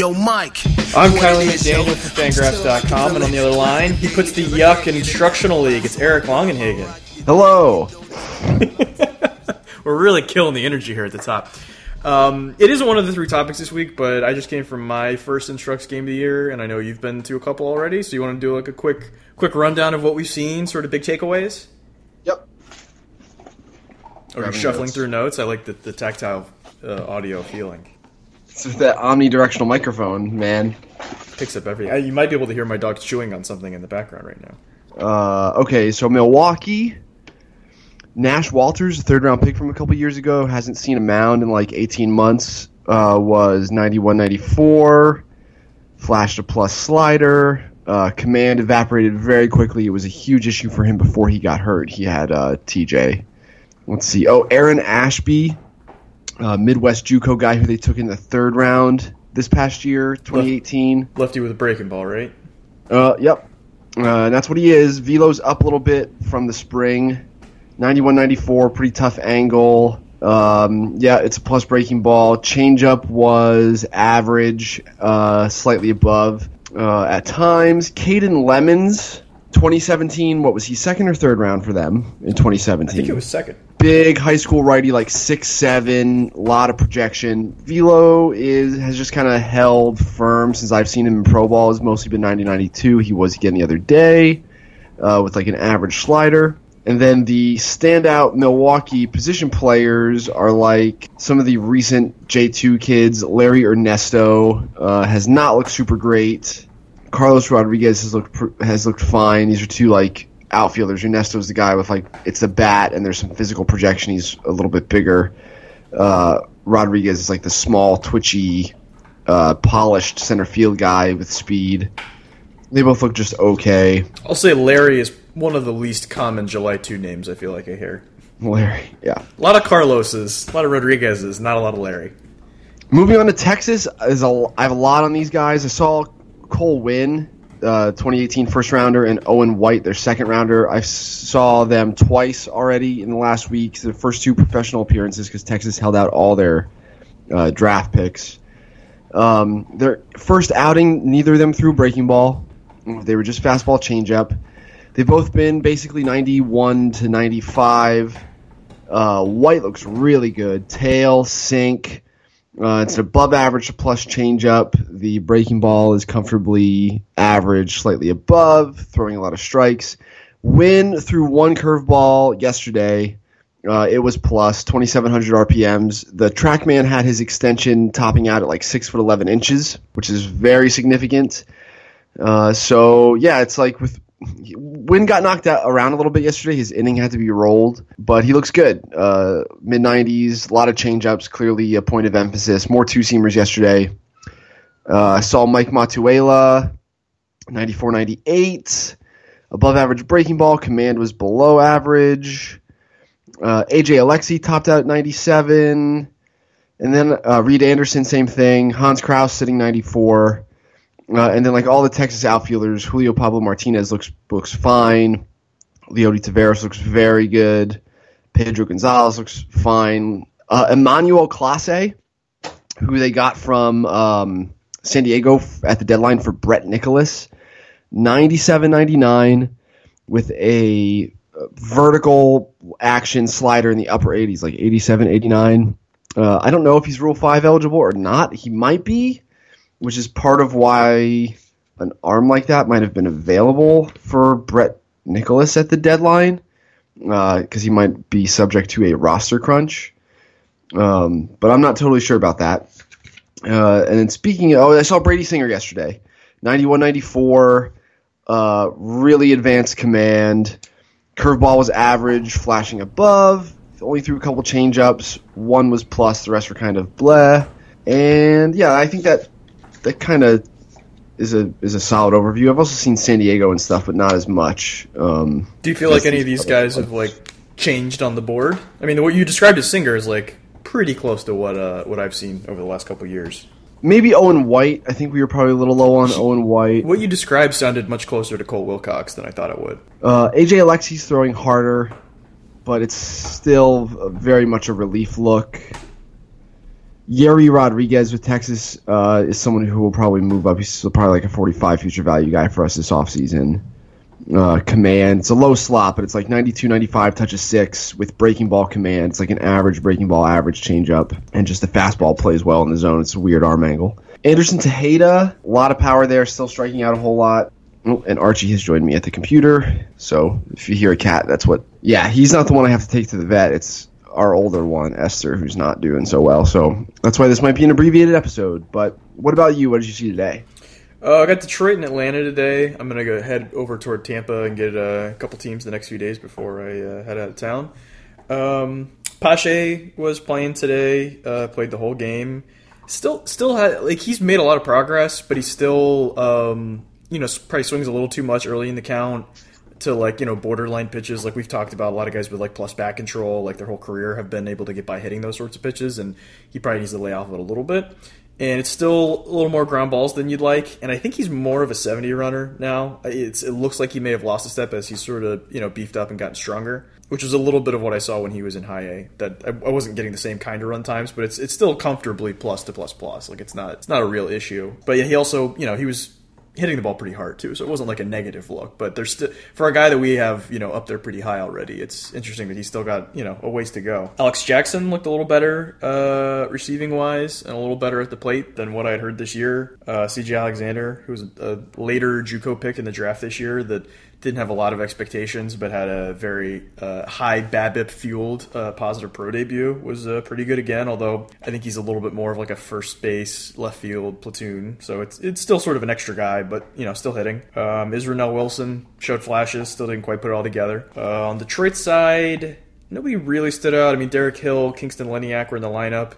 Yo, Mike. I'm Kiley McDaniel from Fangraphs.com, and on the other line, he puts the yuck in instructional league. It's Eric Longenhagen. Hello. We're really killing the energy here at the top. Um, it isn't one of the three topics this week, but I just came from my first Instructs game of the year, and I know you've been to a couple already. So you want to do like a quick, quick rundown of what we've seen, sort of big takeaways? Yep. Or you shuffling notes. through notes? I like the, the tactile uh, audio feeling. It's just that omnidirectional microphone, man. Picks up everything. Uh, You might be able to hear my dog chewing on something in the background right now. Uh, okay, so Milwaukee. Nash Walters, a third round pick from a couple years ago, hasn't seen a mound in like 18 months. Uh, was 91 94. Flashed a plus slider. Uh, command evaporated very quickly. It was a huge issue for him before he got hurt. He had uh, TJ. Let's see. Oh, Aaron Ashby, uh, Midwest JUCO guy who they took in the third round this past year, 2018. Lefty with a breaking ball, right? Uh, yep. Uh, and that's what he is. Velo's up a little bit from the spring. 91 94, pretty tough angle. Um, yeah, it's a plus breaking ball. Changeup was average, uh, slightly above uh, at times. Caden Lemons, 2017, what was he, second or third round for them in 2017? I think it was second. Big high school righty, like six seven, a lot of projection. Velo is has just kind of held firm since I've seen him in pro ball. Has mostly been 90 92. He was again the other day uh, with like an average slider. And then the standout Milwaukee position players are like some of the recent J2 kids. Larry Ernesto uh, has not looked super great. Carlos Rodriguez has looked has looked fine. These are two like outfielders. Ernesto's the guy with like it's the bat and there's some physical projection. He's a little bit bigger. Uh, Rodriguez is like the small, twitchy, uh, polished center field guy with speed. They both look just okay. I'll say Larry is one of the least common July 2 names I feel like I hear. Larry, yeah. A lot of Carloses, a lot of Rodriguez's, not a lot of Larry. Moving on to Texas, is a, I have a lot on these guys. I saw Cole Winn, uh, 2018 first rounder, and Owen White, their second rounder. I saw them twice already in the last week. The first two professional appearances because Texas held out all their uh, draft picks. Um, their first outing, neither of them threw breaking ball. They were just fastball changeup. They've both been basically 91 to 95. Uh, White looks really good. Tail, sink. Uh, it's an above average plus changeup. The breaking ball is comfortably average, slightly above, throwing a lot of strikes. Winn through one curveball yesterday. Uh, it was plus 2,700 RPMs. The TrackMan had his extension topping out at like six foot 11 inches, which is very significant. Uh, so yeah, it's like with Winn got knocked out around a little bit yesterday. His inning had to be rolled, but he looks good. Uh, Mid 90s, a lot of changeups, clearly a point of emphasis. More two seamers yesterday. Uh, I saw Mike Matuella, 94 98. Above average breaking ball. Command was below average. Uh, AJ Alexy topped out at 97. And then uh, Reid Anderson, same thing. Hans Crouse sitting 94. Uh, and then like all the Texas outfielders, Julio Pablo Martinez looks looks fine. Leody Taveras looks very good. Pedro Gonzalez looks fine. Uh, Emmanuel Clase, who they got from um, San Diego f- at the deadline for Brett Nicholas, 97.99 with a uh, vertical action slider in the upper 80s, like 87, 89. Uh, I don't know if he's Rule 5 eligible or not. He might be which is part of why an arm like that might have been available for Brett Nicholas at the deadline, because he might be subject to a roster crunch. Um, but I'm not totally sure about that. Uh, and then speaking, of, oh, I saw Brady Singer yesterday, 91-94, uh, really advanced command. Curveball was average, flashing above. Only threw a couple changeups. One was plus, the rest were kind of bleh. And yeah, I think that that kind of is a is a solid overview. I've also seen San Diego and stuff, but not as much. Um, Do you feel like any of these guys have like changed on the board? I mean, what you described as Singer is like pretty close to what uh, what I've seen over the last couple of years. maybe Owen White. I think we were probably a little low on Owen White. What you described sounded much closer to Cole Wilcox than I thought it would. Uh, AJ Alexy's throwing harder, but it's still very much a relief look. Yerry Rodriguez with Texas uh, is someone who will probably move up. He's probably like a 45 future value guy for us this offseason. Uh, command. It's a low slot, but it's like 92, 95, touches six with breaking ball command. It's like an average breaking ball, average changeup, and just the fastball plays well in the zone. It's a weird arm angle. Anderson Tejeda, a lot of power there, still striking out a whole lot. Oh, and Archie has joined me at the computer. So if you hear a cat, that's what. Yeah, he's not the one I have to take to the vet. It's our older one, Esther, who's not doing so well. So that's why this might be an abbreviated episode. But what about you? What did you see today? Uh, I got Detroit and Atlanta today. I'm gonna go head over toward Tampa and get uh, a couple teams the next few days before I uh, head out of town. Um, Pache was playing today. Uh, played the whole game. Still, still had like he's made a lot of progress, but he still um, you know probably swings a little too much early in the count to like you know borderline pitches like we've talked about a lot of guys with like plus bat control like their whole career have been able to get by hitting those sorts of pitches and he probably needs to lay off of it a little bit. And it's still a little more ground balls than you'd like and i think he's more of a 70 runner now. It's, it looks like he may have lost a step as he's sort of you know beefed up and gotten stronger which was a little bit of what i saw when he was in high a. That i, I wasn't getting the same kind of run times but it's it's still comfortably plus to plus plus. Like it's not it's not a real issue. But yeah he also you know he was hitting the ball pretty hard too, so it wasn't like a negative look. But there's still for a guy that we have, you know, up there pretty high already. It's interesting that he's still got you know a ways to go. Alex Jackson looked a little better uh, receiving wise and a little better at the plate than what I had heard this year. Uh, C.J. Alexander, who was a later JUCO pick in the draft this year, that didn't have a lot of expectations, but had a very uh, high BABIP fueled uh, positive pro debut. Was uh, pretty good again, although I think he's a little bit more of like a first base left field platoon. So it's it's still sort of an extra guy, but you know still hitting. Um, Israel Wilson showed flashes, still didn't quite put it all together. Uh, on Detroit side, nobody really stood out. I mean, Derek Hill, Kingston Liniak were in the lineup.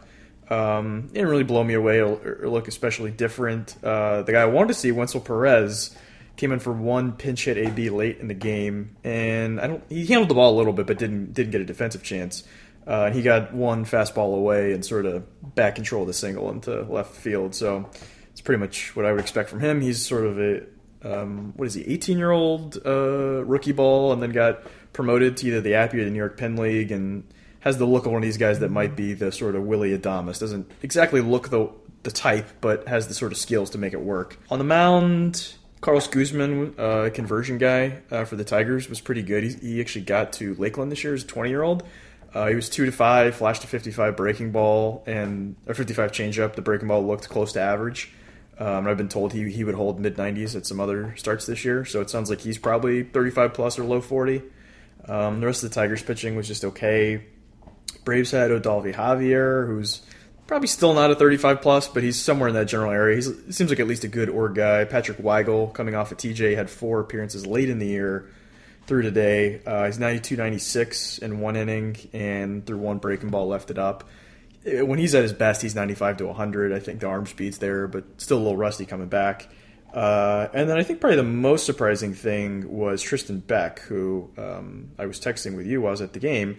Um, didn't really blow me away or, or look especially different. Uh, the guy I wanted to see, Wenceel Perez came in for one pinch hit AB late in the game, and I don't. He handled the ball a little bit, but didn't didn't get a defensive chance. Uh, and he got one fastball away and sort of back control the single into left field. So it's pretty much what I would expect from him. He's sort of a um, what is he, 18 year old uh, rookie ball, and then got promoted to either the Appy or the New York Penn League, and has the look of one of these guys that might be the sort of Willy Adames. Doesn't exactly look the the type, but has the sort of skills to make it work. On the mound, Carlos Guzman, uh, conversion guy uh, for the Tigers, was pretty good. He, he, actually got to Lakeland this year as a 20 year old. Uh, he was two to five, flash to 55 breaking ball, and a 55 changeup. The breaking ball looked close to average. Um, I've been told he, he would hold mid 90s at some other starts this year, so it sounds like he's probably 35 plus or low 40. Um, the rest of the Tigers pitching was just okay. Braves had Odalvi Javier, who's probably still not a 35 plus, but he's somewhere in that general area. He seems like at least a good org guy. Patrick Weigel, coming off of TJ, had four appearances late in the year through today. Uh, he's 92 96 in one inning and through one breaking ball left it up. Uh, when he's at his best, he's 95 to 100. I think the arm speed's there, but still a little rusty coming back. Uh, and then I think probably the most surprising thing was Tristan Beck, who um, I was texting with you while I was at the game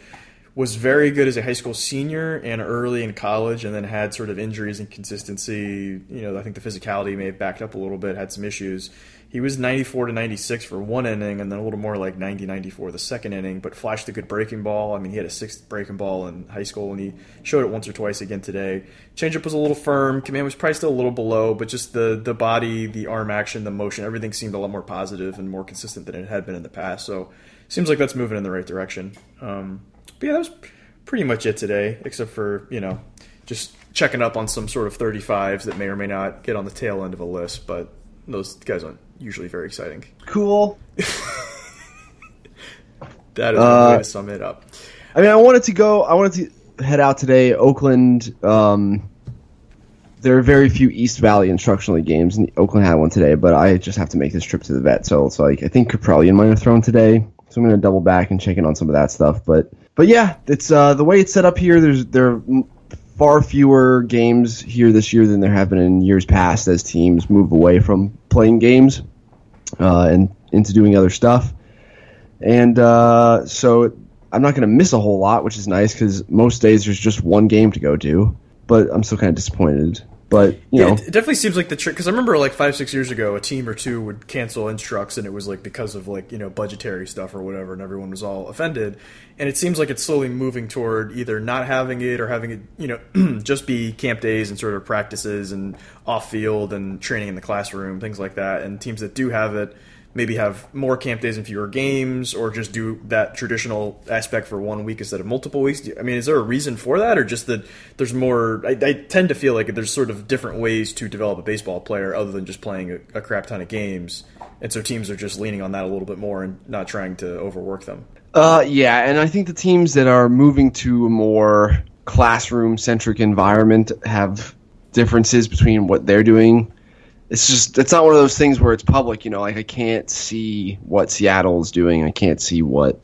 was very good as a high school senior and early in college, and then had sort of injuries and consistency. You know, I think the physicality may have backed up a little bit, had some issues. He was 94 to 96 for one inning, and then a little more like 90 94 the second inning, but flashed a good breaking ball. I mean, he had a sixth breaking ball in high school, and he showed it once or twice again today. Changeup was a little firm, command was probably still a little below, but just the, the body, the arm action, the motion, everything seemed a lot more positive and more consistent than it had been in the past. So, seems like that's moving in the right direction. Um, but yeah, that was pretty much it today, except for, you know, just checking up on some sort of 35s that may or may not get on the tail end of a list, but those guys aren't usually very exciting. Cool. that is uh, way to sum it up. I mean, I wanted to go, I wanted to head out today. Oakland, um, there are very few East Valley instructional games, and Oakland had one today, but I just have to make this trip to the vet, so it's like, I think Kaprielian might have thrown today, so I'm going to double back and check in on some of that stuff, but but yeah, it's uh, the way it's set up here. There's there are far fewer games here this year than there have been in years past as teams move away from playing games uh, and into doing other stuff. And uh, so I'm not going to miss a whole lot, which is nice because most days there's just one game to go to. But I'm still kind of disappointed. But you Yeah, know, it, it definitely seems like the trick because I remember like five six years ago, a team or two would cancel instructs, and it was like because of like you know budgetary stuff or whatever, and everyone was all offended. And it seems like it's slowly moving toward either not having it or having it, you know, just be camp days and sort of practices and off field and training in the classroom, things like that. And teams that do have it maybe have more camp days and fewer games, or just do that traditional aspect for one week instead of multiple weeks. I mean, is there a reason for that, or just that there's more? I, I tend to feel like there's sort of different ways to develop a baseball player other than just playing a, a crap ton of games, and so teams are just leaning on that a little bit more and not trying to overwork them. Uh, yeah, and I think the teams that are moving to a more classroom centric environment have differences between what they're doing. It's just it's not one of those things where it's public, you know. Like I can't see what Seattle is doing. I can't see what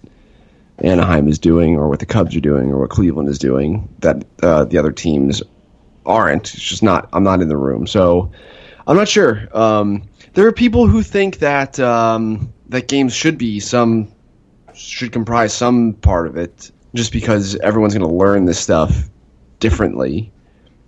Anaheim is doing, or what the Cubs are doing, or what Cleveland is doing. That uh, the other teams aren't. It's just not. I'm not in the room, so I'm not sure. Um, there are people who think that um, that games should be some should comprise some part of it, just because everyone's going to learn this stuff differently.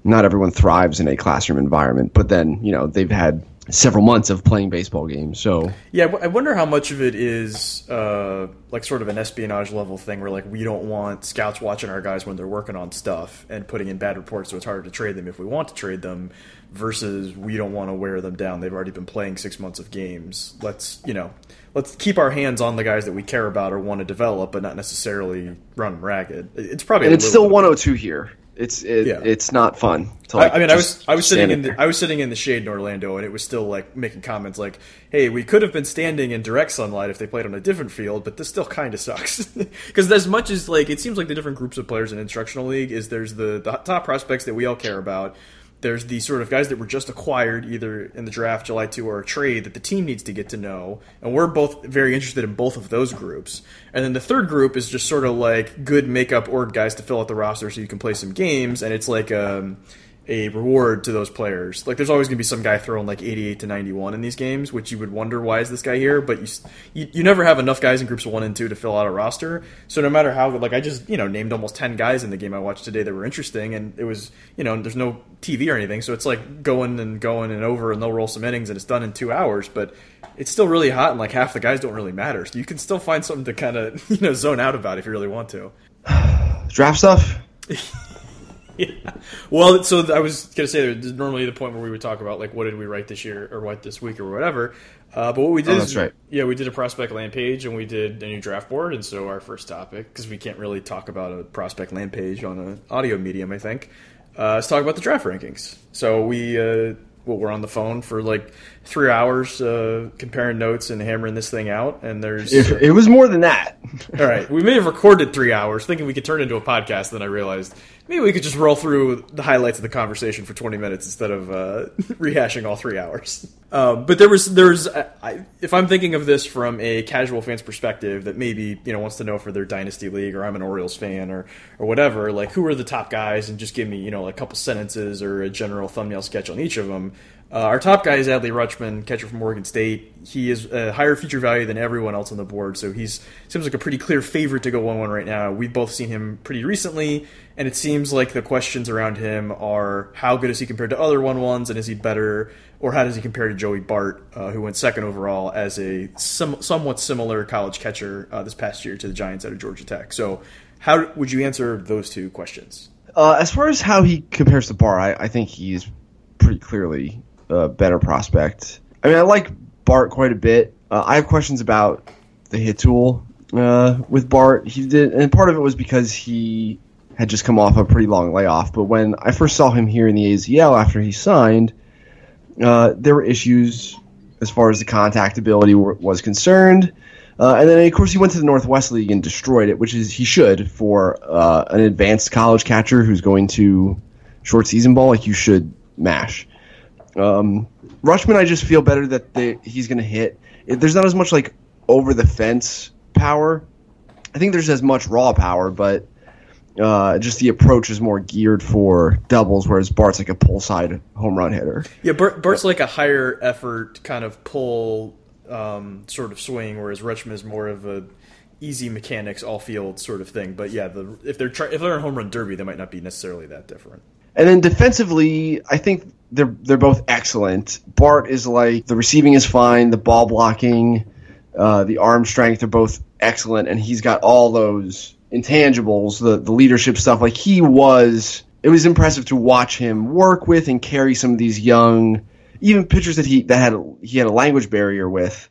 Not everyone thrives in a classroom environment, but then you know they've had several months of playing baseball games, so Yeah, I wonder how much of it is uh, like sort of an espionage level thing, where like we don't want scouts watching our guys when they're working on stuff and putting in bad reports, so it's harder to trade them if we want to trade them, versus we don't want to wear them down. They've already been playing six months of games. Let's you know, let's keep our hands on the guys that we care about or want to develop, but not necessarily run them ragged. It's probably and it's still bit of- 102 here. It's it, Yeah. it's not fun. To, I, like, I mean, I was I was sitting in the I was sitting in the shade in Orlando, and it was still like making comments like, "Hey, we could have been standing in direct sunlight if they played on a different field, but this still kind of sucks." Because as much as like it seems like the different groups of players in instructional league is there's the, the top prospects that we all care about. There's the sort of guys that were just acquired either in the draft, July 2, or a trade that the team needs to get to know. And we're both very interested in both of those groups. And then the third group is just sort of like good makeup org guys to fill out the roster so you can play some games. And it's like um, a reward to those players. Like there's always going to be some guy throwing like 88 to 91 in these games, which you would wonder why is this guy here, but you, you you never have enough guys in groups of 1 and 2 to fill out a roster. So no matter how like I just, you know, named almost 10 guys in the game I watched today that were interesting and it was, you know, there's no TV or anything, so it's like going and going and over and they'll roll some innings and it's done in 2 hours, but it's still really hot and like half the guys don't really matter. So you can still find something to kind of, you know, zone out about if you really want to. draft stuff. Yeah. Well, so I was gonna say there's normally the point where we would talk about like what did we write this year or what this week or whatever. Uh, but what we did Oh, is right. yeah, we did a prospect land page and we did a new draft board. And so our first topic, because we can't really talk about a prospect land page on an audio medium, I think, uh, let's talk about the draft rankings. So we uh, well, we're on the phone for like three hours uh, comparing notes and hammering this thing out. And there's If, it was more than that. all right, we may have recorded three hours, thinking we could turn it into a podcast. Then I realized maybe we could just roll through the highlights of the conversation for twenty minutes instead of uh, rehashing all three hours. Um, but there was there's I, if I'm thinking of this from a casual fan's perspective that maybe you know wants to know for their dynasty league or I'm an Orioles fan or or whatever, like who are the top guys and just give me you know a couple sentences or a general thumbnail sketch on each of them. Uh, our top guy is Adley Rutschman, catcher from Oregon State. He is a higher feature value than everyone else on the board, so he's seems like a pretty clear favorite to go one one right now. We've both seen him pretty recently, and it seems like the questions around him are how good is he compared to other one ones, and is he better, or how does he compare to Joey Bart, uh, who went second overall as a some, somewhat similar college catcher uh, this past year to the Giants out of Georgia Tech. So, how would you answer those two questions? Uh, as far as how he compares to Bart, I, I think he's pretty clearly a better prospect. I mean, I like Bart quite a bit. Uh, I have questions about the hit tool uh, with Bart. He did, and part of it was because he had just come off a pretty long layoff. But when I first saw him here in the AZL after he signed, uh, there were issues as far as the contact ability w- was concerned. Uh, and then, of course, he went to the Northwest League and destroyed it, which is he should for uh, an advanced college catcher who's going to short season ball. Like you should mash. Um, Rutschman, I just feel better that they, he's going to hit. There's not as much like over the fence power. I think there's as much raw power, but uh, just the approach is more geared for doubles, whereas Bart's like a pull side home run hitter. Yeah, Bert, Bert's like a higher effort kind of pull um, sort of swing, whereas Rutschman is more of a easy mechanics all field sort of thing. But yeah, the, if they're try, if they're in home run derby, they might not be necessarily that different. And then defensively, I think they're they're both excellent. Bart is like the receiving is fine, the ball blocking, uh, the arm strength are both excellent, and he's got all those intangibles, the the leadership stuff. Like he was, it was impressive to watch him work with and carry some of these young, even pitchers that he that had he had a language barrier with.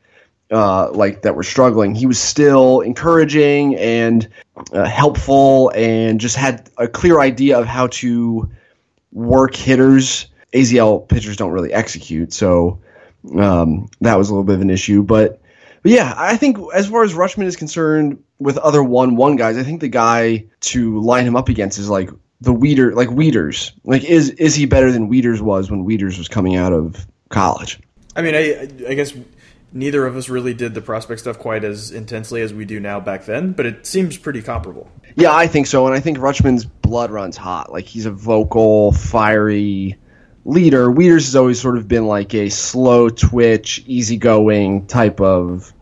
Uh, like that were struggling, he was still encouraging and uh, helpful, and just had a clear idea of how to work hitters. AZL pitchers don't really execute, so um, that was a little bit of an issue. But, but yeah, I think as far as Rutschman is concerned, with other one-one guys, I think the guy to line him up against is like the Weeder, like Wieters. Like, is is he better than Wieters was when Wieters was coming out of college? I mean, I I guess neither of us really did the prospect stuff quite as intensely as we do now back then, but it seems pretty comparable. Yeah, I think so, and I think Rutschman's blood runs hot. Like he's a vocal, fiery leader. Wieters has always sort of been like a slow twitch, easygoing type of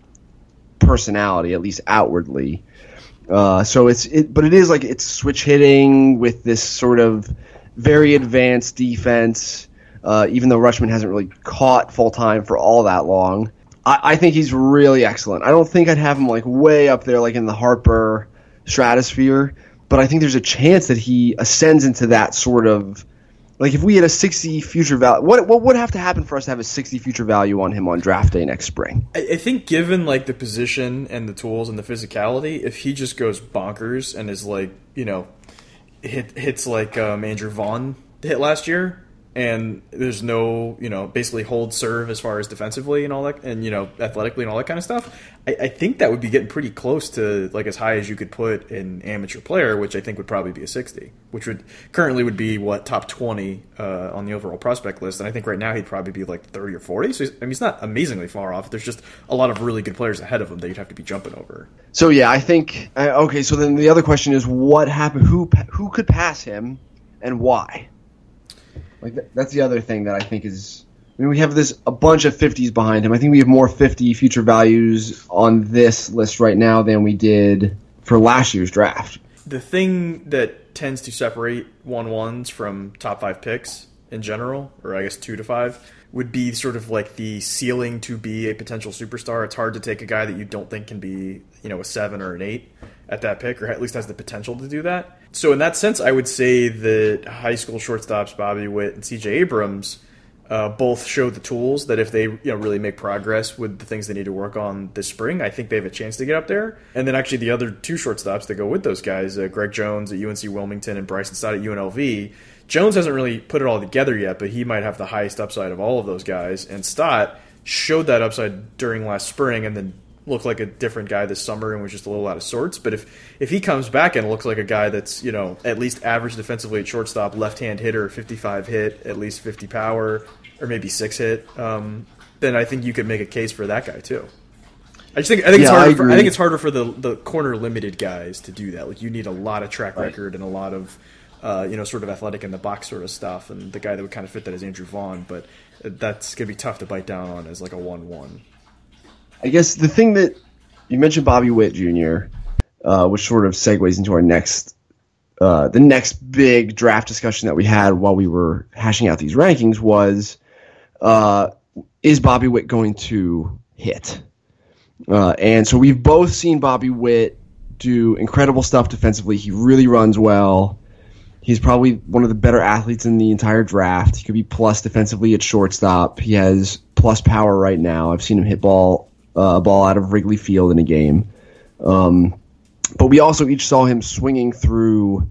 personality, at least outwardly. Uh, so it's it, but it is like it's switch hitting with this sort of very advanced defense. Uh, even though Rutschman hasn't really caught full time for all that long, I, I think he's really excellent. I don't think I'd have him like way up there, like in the Harper stratosphere, but I think there's a chance that he ascends into that sort of like if we had a 60 future value, what what would have to happen for us to have a 60 future value on him on draft day next spring? I, I think given like the position and the tools and the physicality, if he just goes bonkers and is like you know hit hits like um, Andrew Vaughn hit last year, and there's no you know basically hold serve as far as defensively and all that and you know athletically and all that kind of stuff. I, I, think that would be getting pretty close to like as high as you could put an amateur player which i think would probably be a 60 which would currently would be what top 20 uh, on the overall prospect list and i think right now he'd probably be like 30 or 40 so i mean he's not amazingly far off. There's just a lot of really good players ahead of him that you'd have to be jumping over. So yeah i think uh, okay so then the other question is what happened who who could pass him and why like that's the other thing that I think is. I mean, we have this a bunch of 50s behind him. I think we have more 50 future values on this list right now than we did for last year's draft. The thing that tends to separate one ones from top five picks in general, or I guess two to five, would be sort of like the ceiling to be a potential superstar. It's hard to take a guy that you don't think can be, you know, a seven or an eight at that pick, or at least has the potential to do that. So in that sense, I would say that high school shortstops Bobby Witt and C.J. Abrams uh, both show the tools that if they you know really make progress with the things they need to work on this spring, I think they have a chance to get up there. And then actually the other two shortstops that go with those guys, uh, Greg Jones at UNC Wilmington and Bryson Stott at UNLV. Jones hasn't really put it all together yet, but he might have the highest upside of all of those guys. And Stott showed that upside during last spring, and then looked like a different guy this summer and was just a little out of sorts. But if if he comes back and looks like a guy that's you know at least average defensively at shortstop, left hand hitter, 55 hit, at least 50 power, or maybe six hit, um, then I think you could make a case for that guy too. I just think I think yeah, it's harder. I, for, I, think it's harder for the the corner limited guys to do that. Like you need a lot of track record and a lot of uh, you know sort of athletic in the box sort of stuff. And the guy that would kind of fit that is Andrew Vaughn, but that's gonna be tough to bite down on as like a one one. I guess the thing that you mentioned Bobby Witt Jr., uh, which sort of segues into our next, uh, the next big draft discussion that we had while we were hashing out these rankings was, uh, is Bobby Witt going to hit? Uh, and so we've both seen Bobby Witt do incredible stuff defensively. He really runs well. He's probably one of the better athletes in the entire draft. He could be plus defensively at shortstop. He has plus power right now. I've seen him hit ball a ball out of Wrigley Field in a game. Um, but we also each saw him swinging through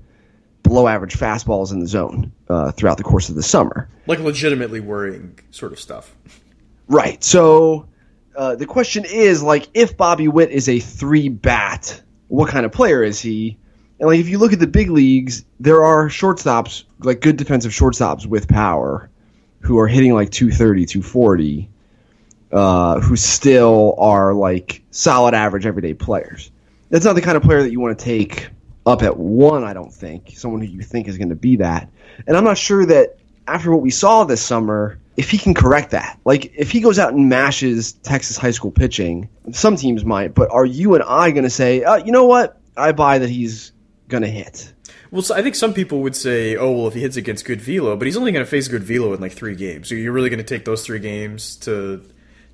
below average fastballs in the zone uh, throughout the course of the summer. Like legitimately worrying sort of stuff. Right. So uh, the question is like if Bobby Witt is a three bat, what kind of player is he? And like if you look at the big leagues, there are shortstops, like good defensive shortstops with power who are hitting like 230, 240 uh, who still are like solid average everyday players. That's not the kind of player that you want to take up at one, I don't think. Someone who you think is going to be that. And I'm not sure that after what we saw this summer, if he can correct that. Like, if he goes out and mashes Texas high school pitching, some teams might, but are you and I going to say, uh, you know what? I buy that he's going to hit. Well, so I think some people would say, "Oh, well, if he hits against good velo," but he's only going to face good velo in like three games. So you're really going to take those three games to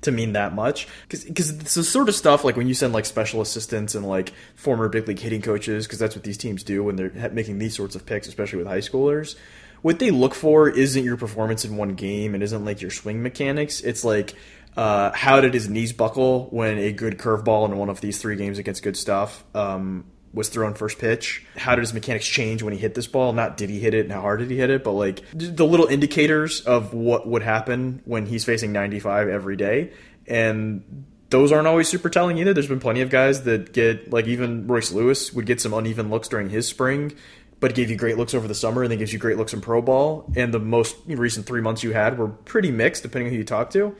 to mean that much because it's the sort of stuff like when you send like special assistants and like former big league hitting coaches because that's what these teams do when they're making these sorts of picks, especially with high schoolers. What they look for isn't your performance in one game. It isn't like your swing mechanics. It's like uh, how did his knees buckle when a good curveball in one of these three games against good stuff um, was thrown first pitch? How did his mechanics change when he hit this ball? Not did he hit it and how hard did he hit it, but like the little indicators of what would happen when he's facing 95 every day. And those aren't always super telling either. There's been plenty of guys that get, like even Royce Lewis would get some uneven looks during his spring, but gave you great looks over the summer and then gives you great looks in pro ball. And the most recent three months you had were pretty mixed depending on who you talk to.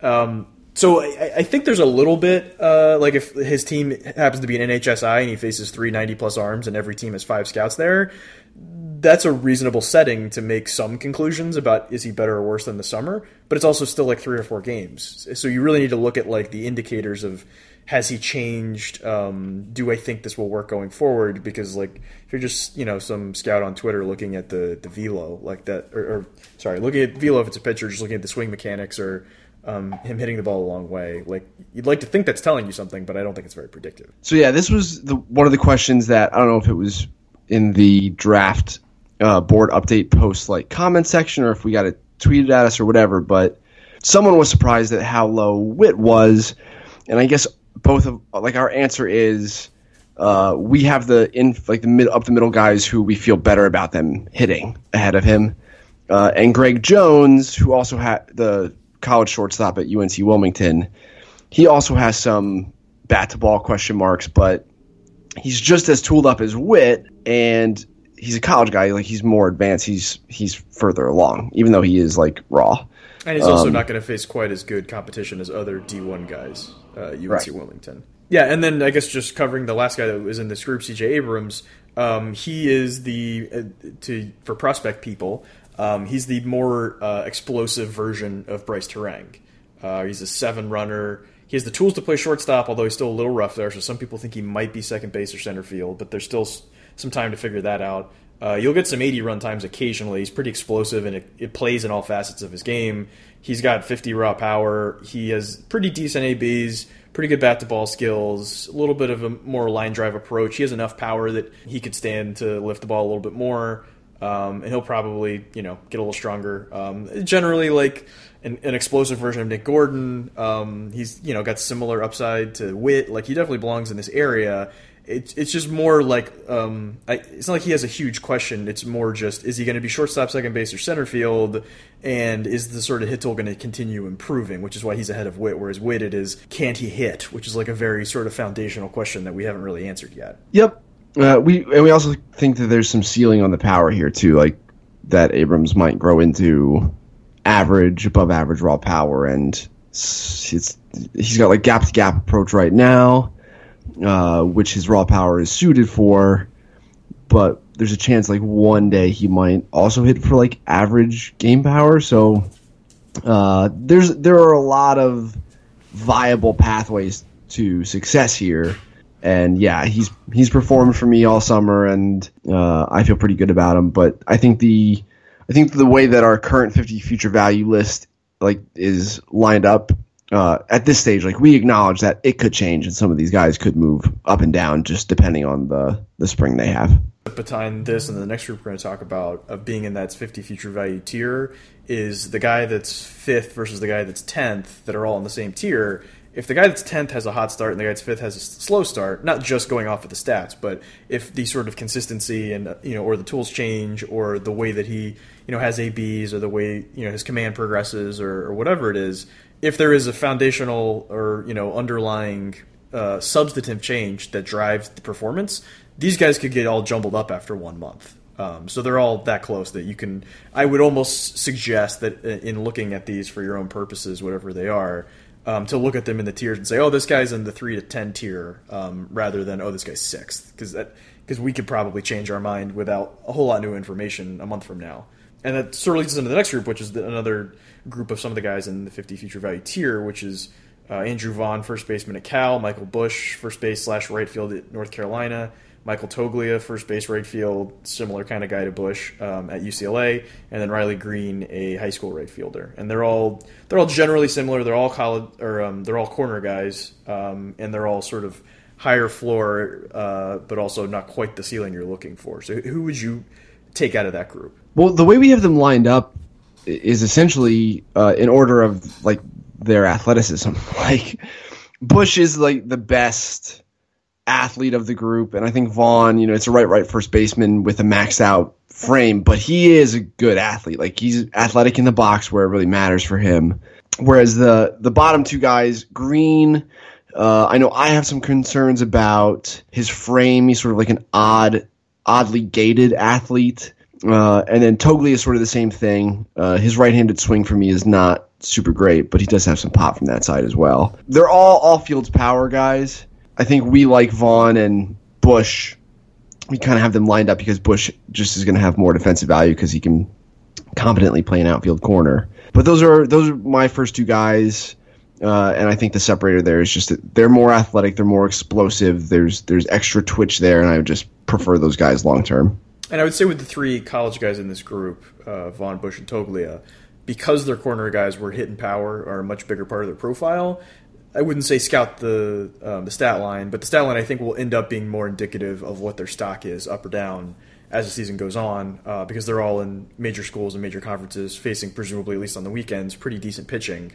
Um, so I, I, think there's a little bit uh, like if his team happens to be an NHSI and he faces three ninety plus arms and every team has five scouts there, that's a reasonable setting to make some conclusions about is he better or worse than the summer. But it's also still like three or four games, so you really need to look at like the indicators of has he changed? Um, do I think this will work going forward? Because like if you're just you know some scout on Twitter looking at the the velo like that, or, or sorry, looking at velo if it's a pitcher, just looking at the swing mechanics or um, him hitting the ball a long way. Like you'd like to think that's telling you something, but I don't think it's very predictive. So yeah, this was the one of the questions that I don't know if it was in the draft uh, board update post like comment section or if we got it tweeted at us or whatever, but someone was surprised at how low Witt was, and I guess both of like our answer is. Uh, we have the in like the mid up the middle guys who we feel better about them hitting ahead of him, uh, and Greg Jones, who also had the college shortstop at UNC Wilmington. He also has some bat to ball question marks, but he's just as tooled up as Witt, and he's a college guy. Like he's more advanced. He's he's further along, even though he is like raw. And he's also um, not going to face quite as good competition as other D1 guys, uh, UNC right. Wilmington. Yeah, and then I guess just covering the last guy that was in this group, CJ Abrams. Um, he is the uh, to for prospect people. Um, he's the more uh, explosive version of Brice Turang. Uh, he's a seven runner. He has the tools to play shortstop, although he's still a little rough there. So some people think he might be second base or center field, but there's still some time to figure that out. Uh, you'll get some 80 run times occasionally. He's pretty explosive and it, it, plays in all facets of his game. He's got 50 raw power. He has pretty decent ABs, pretty good bat to ball skills, a little bit of a more line drive approach. He has enough power that he could stand to lift the ball a little bit more. Um, and he'll probably you know get a little stronger. Um, generally, like an, an, explosive version of Nick Gordon. Um, he's you know got similar upside to Witt. Like he definitely belongs in this area. It's it's just more like um, I, it's not like he has a huge question. It's more just is he going to be shortstop, second base, or center field, and is the sort of hit tool going to continue improving? Which is why he's ahead of Witt. Whereas Witt, it is can't he hit, which is like a very sort of foundational question that we haven't really answered yet. Yep, uh, we and we also think that there's some ceiling on the power here too, like that Abrams might grow into average, above average raw power, and he's got like gap to gap approach right now, uh, which his raw power is suited for, but there's a chance like one day he might also hit for like average game power. So uh, there's there are a lot of viable pathways to success here and yeah, he's he's performed for me all summer, and uh, I feel pretty good about him. But I think the I think the way that our current 50 future value list like is lined up uh, at this stage, like we acknowledge that it could change, and some of these guys could move up and down just depending on the the spring they have. Behind this and the next group we're going to talk about of being in that 50 future value tier is the guy that's fifth versus the guy that's 10th that are all in the same tier if the guy that's tenth has a hot start and the guy that's fifth has a slow start, not just going off of the stats, but if the sort of consistency and you know, or the tools change, or the way that he you know has ABs, or the way you know his command progresses, or, or whatever it is, if there is a foundational or you know underlying uh, substantive change that drives the performance, these guys could get all jumbled up after one month. Um, so they're all that close that you can. I would almost suggest that uh, in looking at these for your own purposes, whatever they are, um, to look at them in the tiers and say, oh, this guy's in the three to ten tier, um, rather than oh, this guy's sixth, because that because we could probably change our mind without a whole lot of new information a month from now. And that sort of leads us into the next group, which is the, another group of some of the guys in the 50 future value tier, which is uh, Andrew Vaughn, first baseman at Cal, Michael Busch, first base slash right field at North Carolina, Michael Toglia, first base right field, similar kind of guy to Busch um, at UCLA, and then Riley Greene, a high school right fielder. And they're all they're all generally similar. They're all college or um, they're all corner guys, um, and they're all sort of higher floor, uh, but also not quite the ceiling you're looking for. So who would you take out of that group? Well, the way we have them lined up is essentially uh, in order of like their athleticism. Like Busch is like the best athlete of the group, and I think Vaughn, you know, it's a right right first baseman with a maxed out frame, but he is a good athlete. Like he's athletic in the box where it really matters for him. Whereas the the bottom two guys, Greene, uh, I know I have some concerns about his frame. He's sort of like an odd, oddly gated athlete. Uh, and then Toglia is sort of the same thing. Uh, his right-handed swing for me is not super great, but he does have some pop from that side as well. They're all all fields power guys. I think we like Vaughn and Busch. We kind of have them lined up because Busch just is going to have more defensive value because he can competently play an outfield corner. But those are those are my first two guys. Uh, and I think the separator there is just that they're more athletic, they're more explosive. There's there's extra twitch there, and I would just prefer those guys long term. And I would say with the three college guys in this group, uh, Vaughn, Busch, and Toglia, because their corner guys were hitting power are a much bigger part of their profile. I wouldn't say scout the um, the stat line, but the stat line I think will end up being more indicative of what their stock is up or down as the season goes on, uh, because they're all in major schools and major conferences, facing presumably at least on the weekends pretty decent pitching.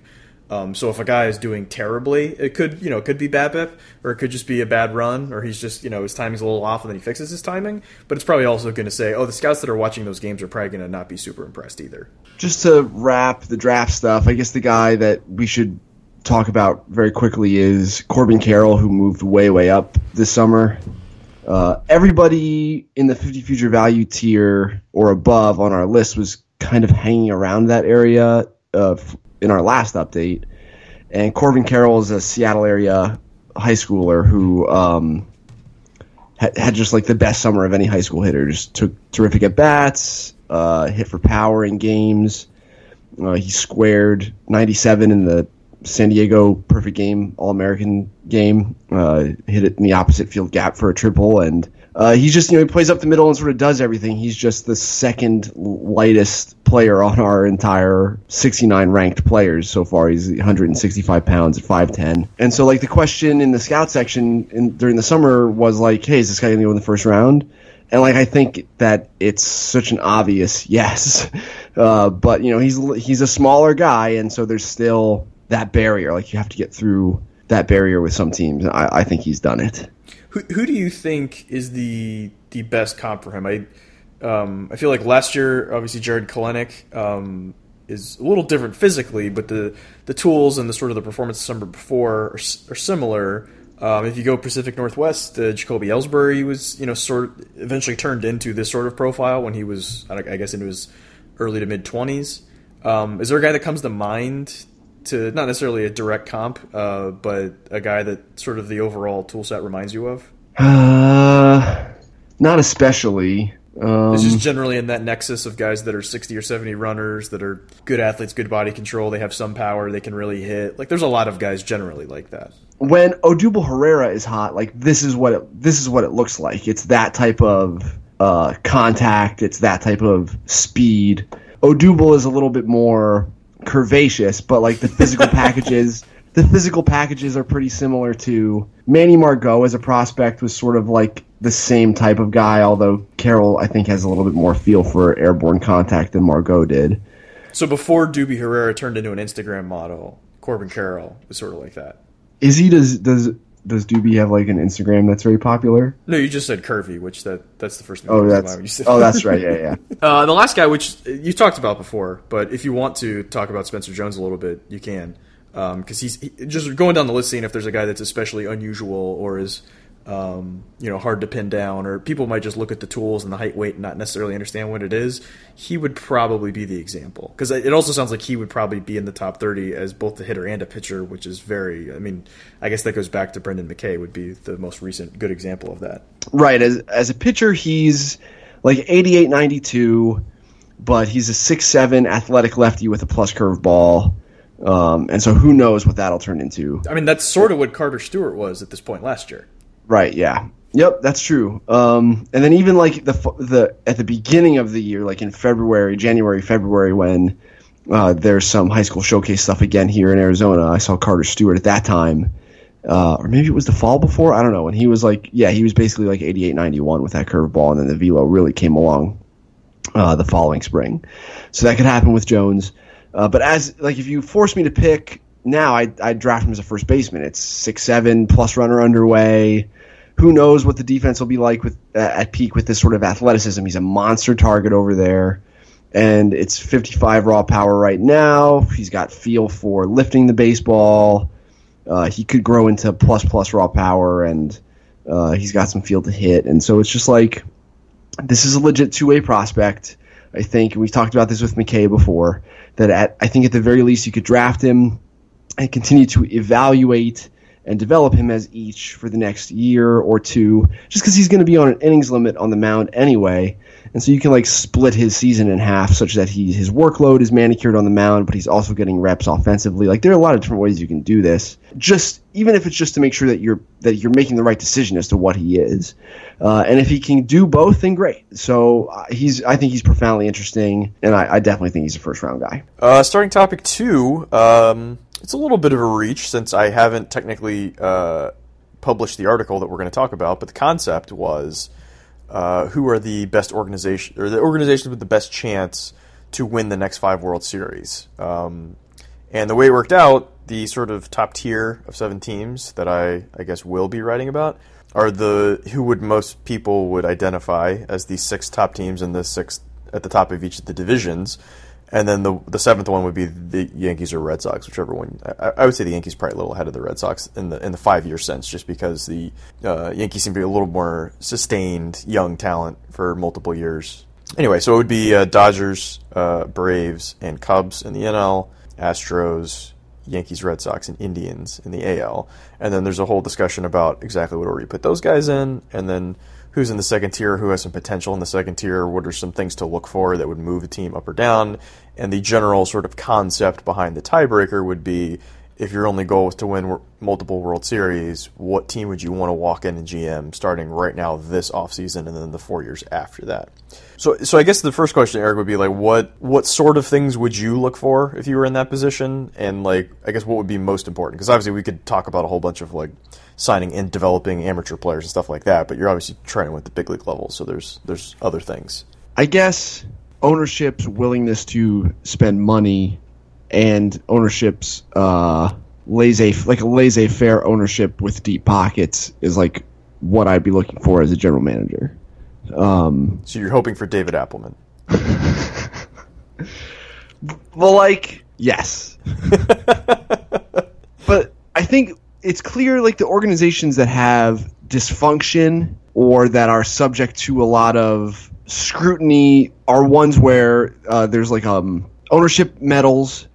Um, so if a guy is doing terribly, it could you know it could be bad BABIP or it could just be a bad run or he's just you know his timing's a little off and then he fixes his timing. But it's probably also going to say, oh, the scouts that are watching those games are probably going to not be super impressed either. Just to wrap the draft stuff, I guess the guy that we should talk about very quickly is Corbin Carroll, who moved way way up this summer. Uh, everybody in the 50 future value tier or above on our list was kind of hanging around that area uh, in our last update. And Corbin Carroll is a Seattle area high schooler who um, had, had, just like the best summer of any high school hitter. Just took terrific at bats, uh, hit for power in games. Uh, he squared 97 in the San Diego perfect game, All American game. Uh, hit it in the opposite field gap for a triple, and uh, he's just you know he plays up the middle and sort of does everything. He's just the second lightest player on our entire 69 ranked players so far. He's 165 pounds at 5'10, and so like the question in the scout section in, during the summer was like, hey, is this guy going to go in the first round? And like I think that it's such an obvious yes, uh, but you know he's he's a smaller guy, and so there's still that barrier. Like you have to get through that barrier with some teams. I, I think he's done it. Who, who do you think is the the best comp for him? I um, I feel like last year, obviously Jarred Kelenic um, is a little different physically, but the the tools and the sort of the performance summer before are, are similar. Um, if you go Pacific Northwest, uh, Jacoby Ellsbury was you know sort of eventually turned into this sort of profile when he was I guess into his early to mid twenties. Um, is there a guy that comes to mind to not necessarily a direct comp, uh, but a guy that sort of the overall tool set reminds you of? Uh, not especially. Um, it's just generally in that nexus of guys that are 60 or 70 runners that are good athletes, good body control. They have some power. They can really hit. Like there's a lot of guys generally like that. When Odubel Herrera is hot, like this is what it, this is what it looks like. It's that type of uh, contact. It's that type of speed. Odubel is a little bit more curvaceous, but like the physical packages, the physical packages are pretty similar to Manny Margot as a prospect was sort of like the same type of guy, although Carroll I think has a little bit more feel for airborne contact than Margot did. So before Doobie Herrera turned into an Instagram model, Corbin Carroll was sort of like that. Is he does does does Doobie have like an Instagram that's very popular? No, you just said curvy, which that that's the first thing. Oh, that's oh, that's right. Yeah, yeah. uh, the last guy, which you talked about before, but if you want to talk about Spencer Jones a little bit, you can, because um, he's he, just going down the list, seeing if there's a guy that's especially unusual or is um, you know, hard to pin down, or people might just look at the tools and the height, weight, and not necessarily understand what it is. He would probably be the example because it also sounds like he would probably be in the top thirty as both the hitter and a pitcher, which is very. I mean, I guess that goes back to Brendan McKay would be the most recent good example of that. Right, as as a pitcher, he's like 88, 92, but he's a six seven athletic lefty with a plus curve ball. Um, and so who knows what that'll turn into. I mean, that's sort of what Carter Stewart was at this point last year. Right. Yeah. Yep, that's true. Um, and then even like the the at the beginning of the year, like in February, January, February, when uh, there's some high school showcase stuff again here in Arizona. I saw Carter Stewart at that time, uh, or maybe it was the fall before. I don't know. And he was like, yeah, he was basically like 88, 91 with that curveball, and then the velo really came along uh, the following spring. So that could happen with Jones. Uh, but as like if you force me to pick now, I I draft him as a first baseman. It's six seven plus runner underway who knows what the defense will be like with uh, at peak with this sort of athleticism. He's a monster target over there, and it's 55 raw power right now. He's got feel for lifting the baseball. Uh, he could grow into plus plus raw power, and uh, he's got some feel to hit. And so it's just like this is a legit two way prospect. I think, and we've talked about this with McKay before. That at I think at the very least you could draft him and continue to evaluate and develop him as each for the next year or two, just because he's going to be on an innings limit on the mound anyway. And so you can like split his season in half such that he his workload is manicured on the mound, but he's also getting reps offensively. Like there are a lot of different ways you can do this. Just even if it's just to make sure that you're that you're making the right decision as to what he is, uh, and if he can do both, then great. So uh, he's I think he's profoundly interesting, and I, I definitely think he's a first round guy. Uh, starting topic two. Um it's a little bit of a reach since I haven't technically uh, published the article that we're going to talk about, but the concept was uh, who are the best organization or the organizations with the best chance to win the next five World Series. Um, and the way it worked out, the sort of top tier of seven teams that I, I guess will be writing about are the who would most people would identify as the six top teams in the six at the top of each of the divisions and then the the seventh one would be the Yankees or Red Sox, whichever one. I, I, would say the Yankees probably a little ahead of the Red Sox in the in the five year sense, just because the uh, Yankees seem to be a little more sustained young talent for multiple years. Anyway, so it would be uh, Dodgers, uh, Braves, and Cubs in the NL, Astros, Yankees, Red Sox, and Indians in the AL, and then there's a whole discussion about exactly what order you put those guys in, and then who's in the second tier, who has some potential in the second tier, what are some things to look for that would move a team up or down, and the general sort of concept behind the tiebreaker would be if your only goal was to win multiple World Series, what team would you want to walk in and GM starting right now this offseason and then the four years after that? So, so I guess the first question, Eric, would be like, what what sort of things would you look for if you were in that position, and like, I guess what would be most important? Because obviously we could talk about a whole bunch of like signing and developing amateur players and stuff like that, but you're obviously training with the big league level, so there's there's other things. I guess ownership's willingness to spend money and ownership's uh, laissez like a laissez faire ownership with deep pockets is like what I'd be looking for as a general manager. Um, so you're hoping for David Appelman. well, like yes, but I think it's clear like the organizations that have dysfunction or that are subject to a lot of scrutiny are ones where uh, there's like um, ownership meddles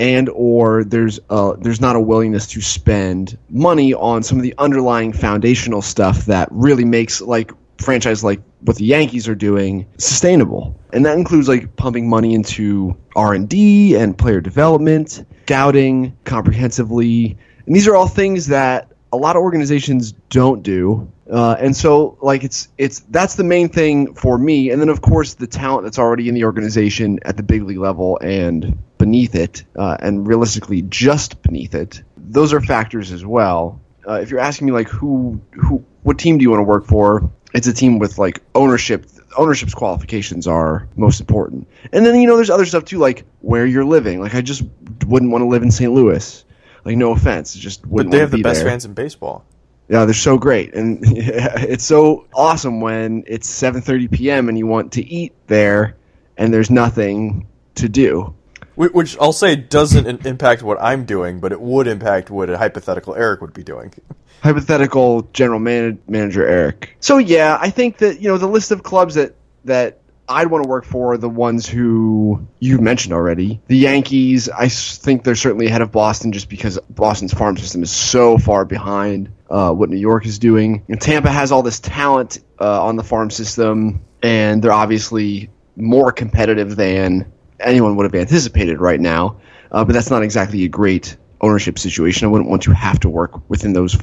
and or there's there's not a willingness to spend money on some of the underlying foundational stuff that really makes like franchise like what the Yankees are doing sustainable. And that includes like pumping money into R&D and player development, scouting comprehensively, and these are all things that a lot of organizations don't do. Uh, and so, like, it's it's that's the main thing for me. And then, of course, the talent that's already in the organization at the big league level and beneath it, uh, and realistically just beneath it. Those are factors as well. Uh, if you're asking me, like, who who what team do you want to work for? It's a team with like ownership. Ownership's qualifications are most important. And then you know, there's other stuff too, like where you're living. Like, I just wouldn't want to live in St. Louis. Like no offense, just but they have the best there. fans in baseball. Yeah, they're so great, and it's so awesome when it's 7:30 p.m. and you want to eat there, and there's nothing to do. Which I'll say doesn't impact what I'm doing, but it would impact what a hypothetical Eric would be doing. Hypothetical general man- manager Eric. So yeah, I think that you know the list of clubs that that I'd want to work for the ones who you mentioned already. The Yankees, I think they're certainly ahead of Boston just because Boston's farm system is so far behind uh, what New York is doing. And Tampa has all this talent uh, on the farm system, and they're obviously more competitive than anyone would have anticipated right now. Uh, but that's not exactly a great ownership situation. I wouldn't want to have to work within those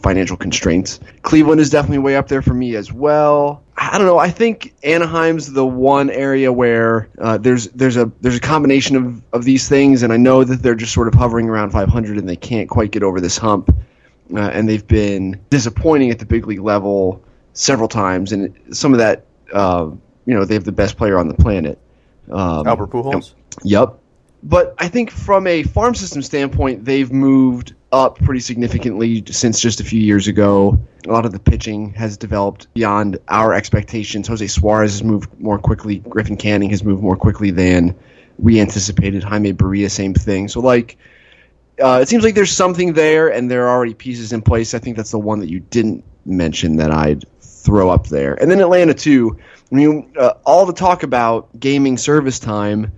financial constraints. Cleveland is definitely way up there for me as well. I don't know. I think Anaheim's the one area where uh, there's there's a there's a combination of, of these things, and I know that they're just sort of hovering around 500 and they can't quite get over this hump, uh, and they've been disappointing at the big league level several times, and some of that, uh, you know, they have the best player on the planet, um, Albert Pujols. Yep, but I think from a farm system standpoint, they've moved up pretty significantly since just a few years ago. A lot of the pitching has developed beyond our expectations. Jose Suarez has moved more quickly. Griffin Canning has moved more quickly than we anticipated. Jaime Barria, same thing. So, like, uh, it seems like there's something there, and there are already pieces in place. I think that's the one that you didn't mention that I'd throw up there. And then Atlanta, too. I mean, uh, all the talk about gaming service time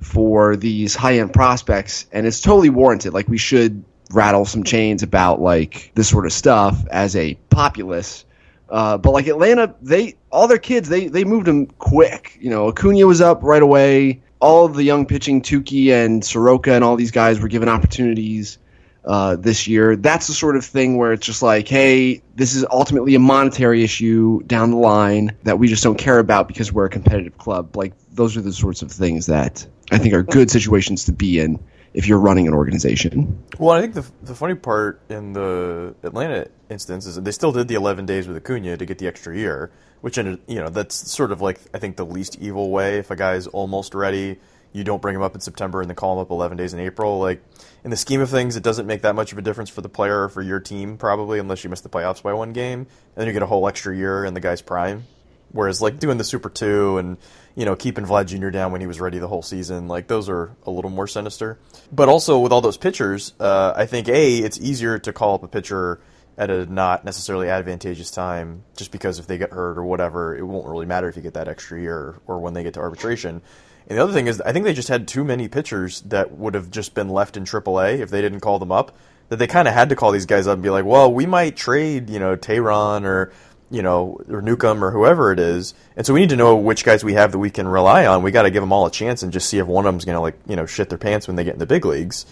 for these high end prospects, and it's totally warranted. Like, we should rattle some chains about like this sort of stuff as a populace. Uh, but like Atlanta, they all their kids they they moved them quick. You know, Acuna was up right away. All of the young pitching, Touki and Soroka and all these guys were given opportunities uh, this year. That's the sort of thing where it's just like, hey, this is ultimately a monetary issue down the line that we just don't care about because we're a competitive club. Like those are the sorts of things that I think are good situations to be in if you're running an organization. Well, I think the the funny part in the Atlanta instance is that they still did the 11 days with Acuna to get the extra year, which ended, you know that's sort of like I think the least evil way. If a guy's almost ready, you don't bring him up in September and then call him up 11 days in April. Like in the scheme of things, it doesn't make that much of a difference for the player or for your team probably, unless you miss the playoffs by one game, and then you get a whole extra year in the guy's prime. Whereas like doing the Super Two and you know keeping Vlad Jr. down when he was ready the whole season, like those are a little more sinister. But also with all those pitchers, uh, I think a it's easier to call up a pitcher at a not necessarily advantageous time, just because if they get hurt or whatever, it won't really matter if you get that extra year or when they get to arbitration. And the other thing is, I think they just had too many pitchers that would have just been left in AAA if they didn't call them up. That they kind of had to call these guys up and be like, well, we might trade, you know, Teheran or you know, or Newcomb or whoever it is. And so we need to know which guys we have that we can rely on. We got to give them all a chance and just see if one of them's going to like, you know, shit their pants when they get in the big leagues.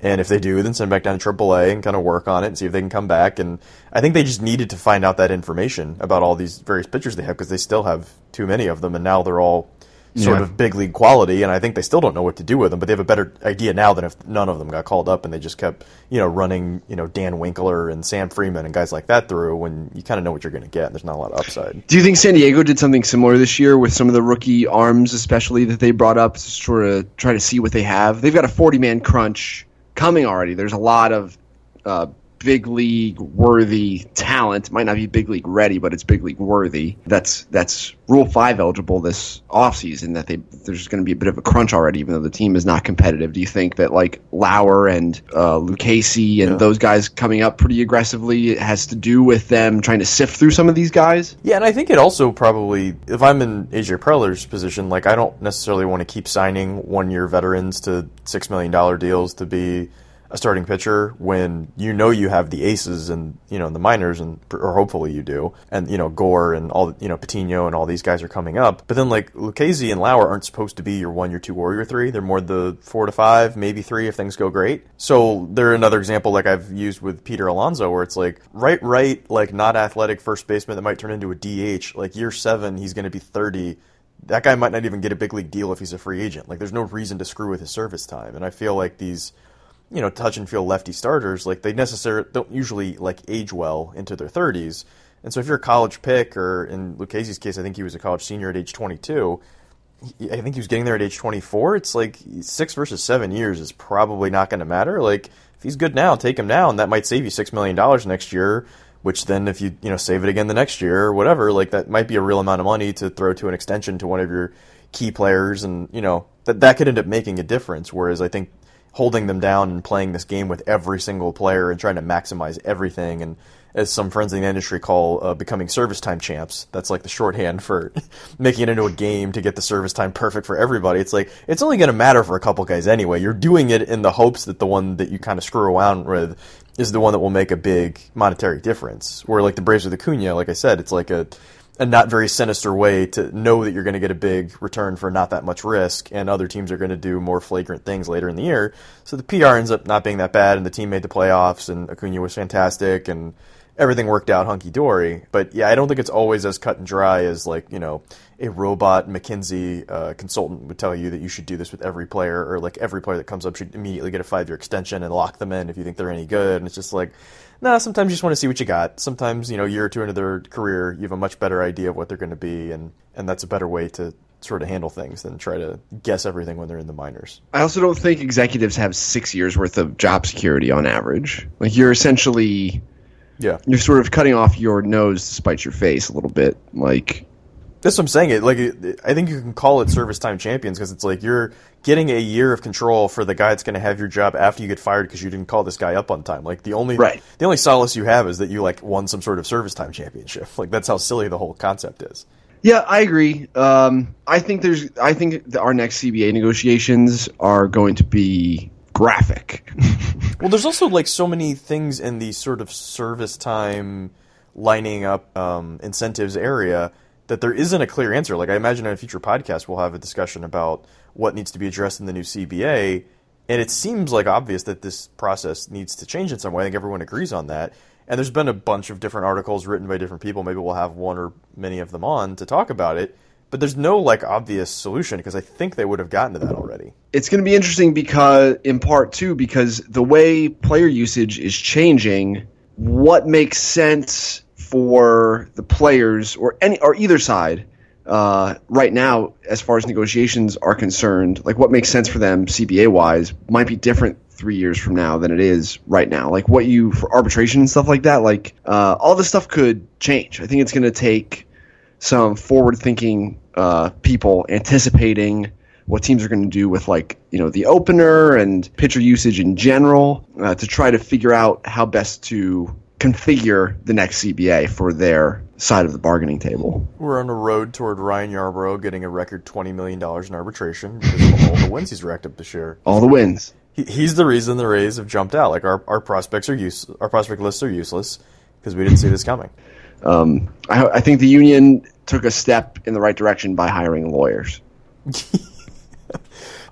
And if they do, then send them back down to AAA and kind of work on it and see if they can come back. And I think they just needed to find out that information about all these various pitchers they have because they still have too many of them, and now they're all sort yeah. of big league quality, and I think they still don't know what to do with them. But they have a better idea now than if none of them got called up and they just kept, you know, running, you know, Dan Winkler and Sam Freeman and guys like that through. When you kind of know what you're going to get, and there's not a lot of upside. Do you think San Diego did something similar this year with some of the rookie arms, especially that they brought up to sort of try to see what they have? They've got a 40 man crunch coming already. There's a lot of uh, big league worthy talent. Might not be big league ready, but it's big league worthy. That's that's Rule Five eligible this offseason. That they there's going to be a bit of a crunch already, even though the team is not competitive. Do you think that like Lauer and uh, Lucchesi and yeah. those guys coming up pretty aggressively has to do with them trying to sift through some of these guys? Yeah, and I think it also probably if I'm in AJ Preller's position, like I don't necessarily want to keep signing one year veterans to six million dollar deals to be a starting pitcher when you know you have the aces and you know the minors and or hopefully you do and you know Gore and all you know Patino and all these guys are coming up. But then like Lucchesi and Lauer aren't supposed to be your one your two or your three. They're more the four to five maybe three if things go great. So they're another example like I've used with Peter Alonso where it's like right right like not athletic first baseman that might turn into a DH like year seven he's going to be 30 that guy might not even get a big league deal if he's a free agent. Like there's no reason to screw with his service time. And I feel like these you know touch and feel lefty starters like they necessarily don't usually like age well into their 30s and so if you're a college pick or in Lucchesi's case I think he was a college senior at age 22 I think he was getting there at age 24 it's like 6 versus 7 years is probably not going to matter. Like if he's good now take him now and that might save you 6 million dollars next year which then if you you know save it again the next year or whatever like that might be a real amount of money to throw to an extension to one of your key players. And you know that that could end up making a difference. Whereas I think holding them down and playing this game with every single player and trying to maximize everything and as some friends in the industry call uh, becoming service time champs. That's like the shorthand for making it into a game to get the service time perfect for everybody. It's like it's only going to matter for a couple guys anyway. You're doing it in the hopes that the one that you kind of screw around with is the one that will make a big monetary difference. Where like the Braves with Acuna, like I said, it's like a a not very sinister way to know that you're going to get a big return for not that much risk, and other teams are going to do more flagrant things later in the year. So the PR ends up not being that bad, and the team made the playoffs, and Acuna was fantastic, and everything worked out hunky dory. But yeah, I don't think it's always as cut and dry as like you know a robot McKinsey uh, consultant would tell you that you should do this with every player, or like every player that comes up should immediately get a five year extension and lock them in if you think they're any good. And it's just like, nah. Sometimes you just want to see what you got. Sometimes you know, a year or two into their career, you have a much better idea of what they're going to be, and and that's a better way to sort of handle things than try to guess everything when they're in the minors. I also don't think executives have six years worth of job security on average. Like you're essentially, yeah, you're sort of cutting off your nose to spite your face a little bit. Like that's what I'm saying. It like I think you can call it service time champions because it's like you're getting a year of control for the guy that's going to have your job after you get fired because you didn't call this guy up on time. Like the only right. the only solace you have is that you like won some sort of service time championship. Like that's how silly the whole concept is. Yeah, I agree. Um, I think there's. I think our next CBA negotiations are going to be graphic. well, there's also like so many things in the sort of service time lining up um, incentives area that there isn't a clear answer. Like I imagine in a future podcast we'll have a discussion about what needs to be addressed in the new CBA, and it seems like obvious that this process needs to change in some way. I think everyone agrees on that. And there's been a bunch of different articles written by different people. Maybe we'll have one or many of them on to talk about it. But there's no like obvious solution because I think they would have gotten to that already. It's going to be interesting because, in part too, because the way player usage is changing, what makes sense for the players or any or either side uh, right now, as far as negotiations are concerned, like what makes sense for them CBA wise might be different three years from now than it is right now. Like what you for arbitration and stuff like that. Like uh, all this stuff could change. I think it's going to take some forward thinking uh, people anticipating what teams are going to do with like you know the opener and pitcher usage in general uh, to try to figure out how best to configure the next CBA for their side of the bargaining table. We're on the road toward Ryan Yarbrough getting a record twenty million dollars in arbitration because of all the wins he's racked up this year. All the wins he, he's the reason the Rays have jumped out. Like our, our prospects are use our prospect lists are useless because we didn't see this coming. Um, I, I think the union took a step in the right direction by hiring lawyers.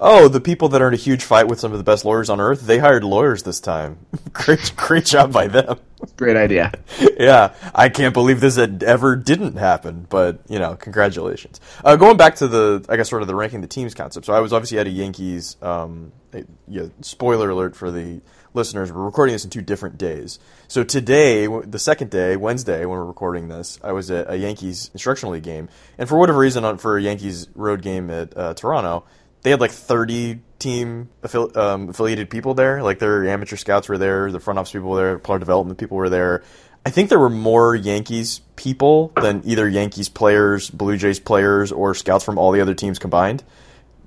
oh, the people that are in a huge fight with some of the best lawyers on earth, they hired lawyers this time. great, great job by them. Great idea. yeah, I can't believe this had ever didn't happen, but you know, congratulations. Uh, going back to the, I guess, sort of the ranking the teams concept. So I was obviously at a Yankees. Um, a, yeah, spoiler alert for the listeners: we're recording this in two different days. So today, the second day, Wednesday, when we're recording this, I was at a Yankees instructional league game, and for whatever reason, on, for a Yankees road game at uh, Toronto, they had like thirty team affili- um, affiliated people there. Like their amateur scouts were there, the front office people were there, player development people were there. I think there were more Yankees people than either Yankees players, Blue Jays players, or scouts from all the other teams combined.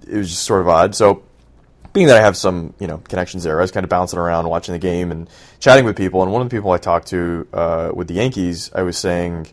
It was just sort of odd. So, being that I have some you know connections there, I was kind of bouncing around, watching the game, and chatting with people. And one of the people I talked to uh, with the Yankees, I was saying,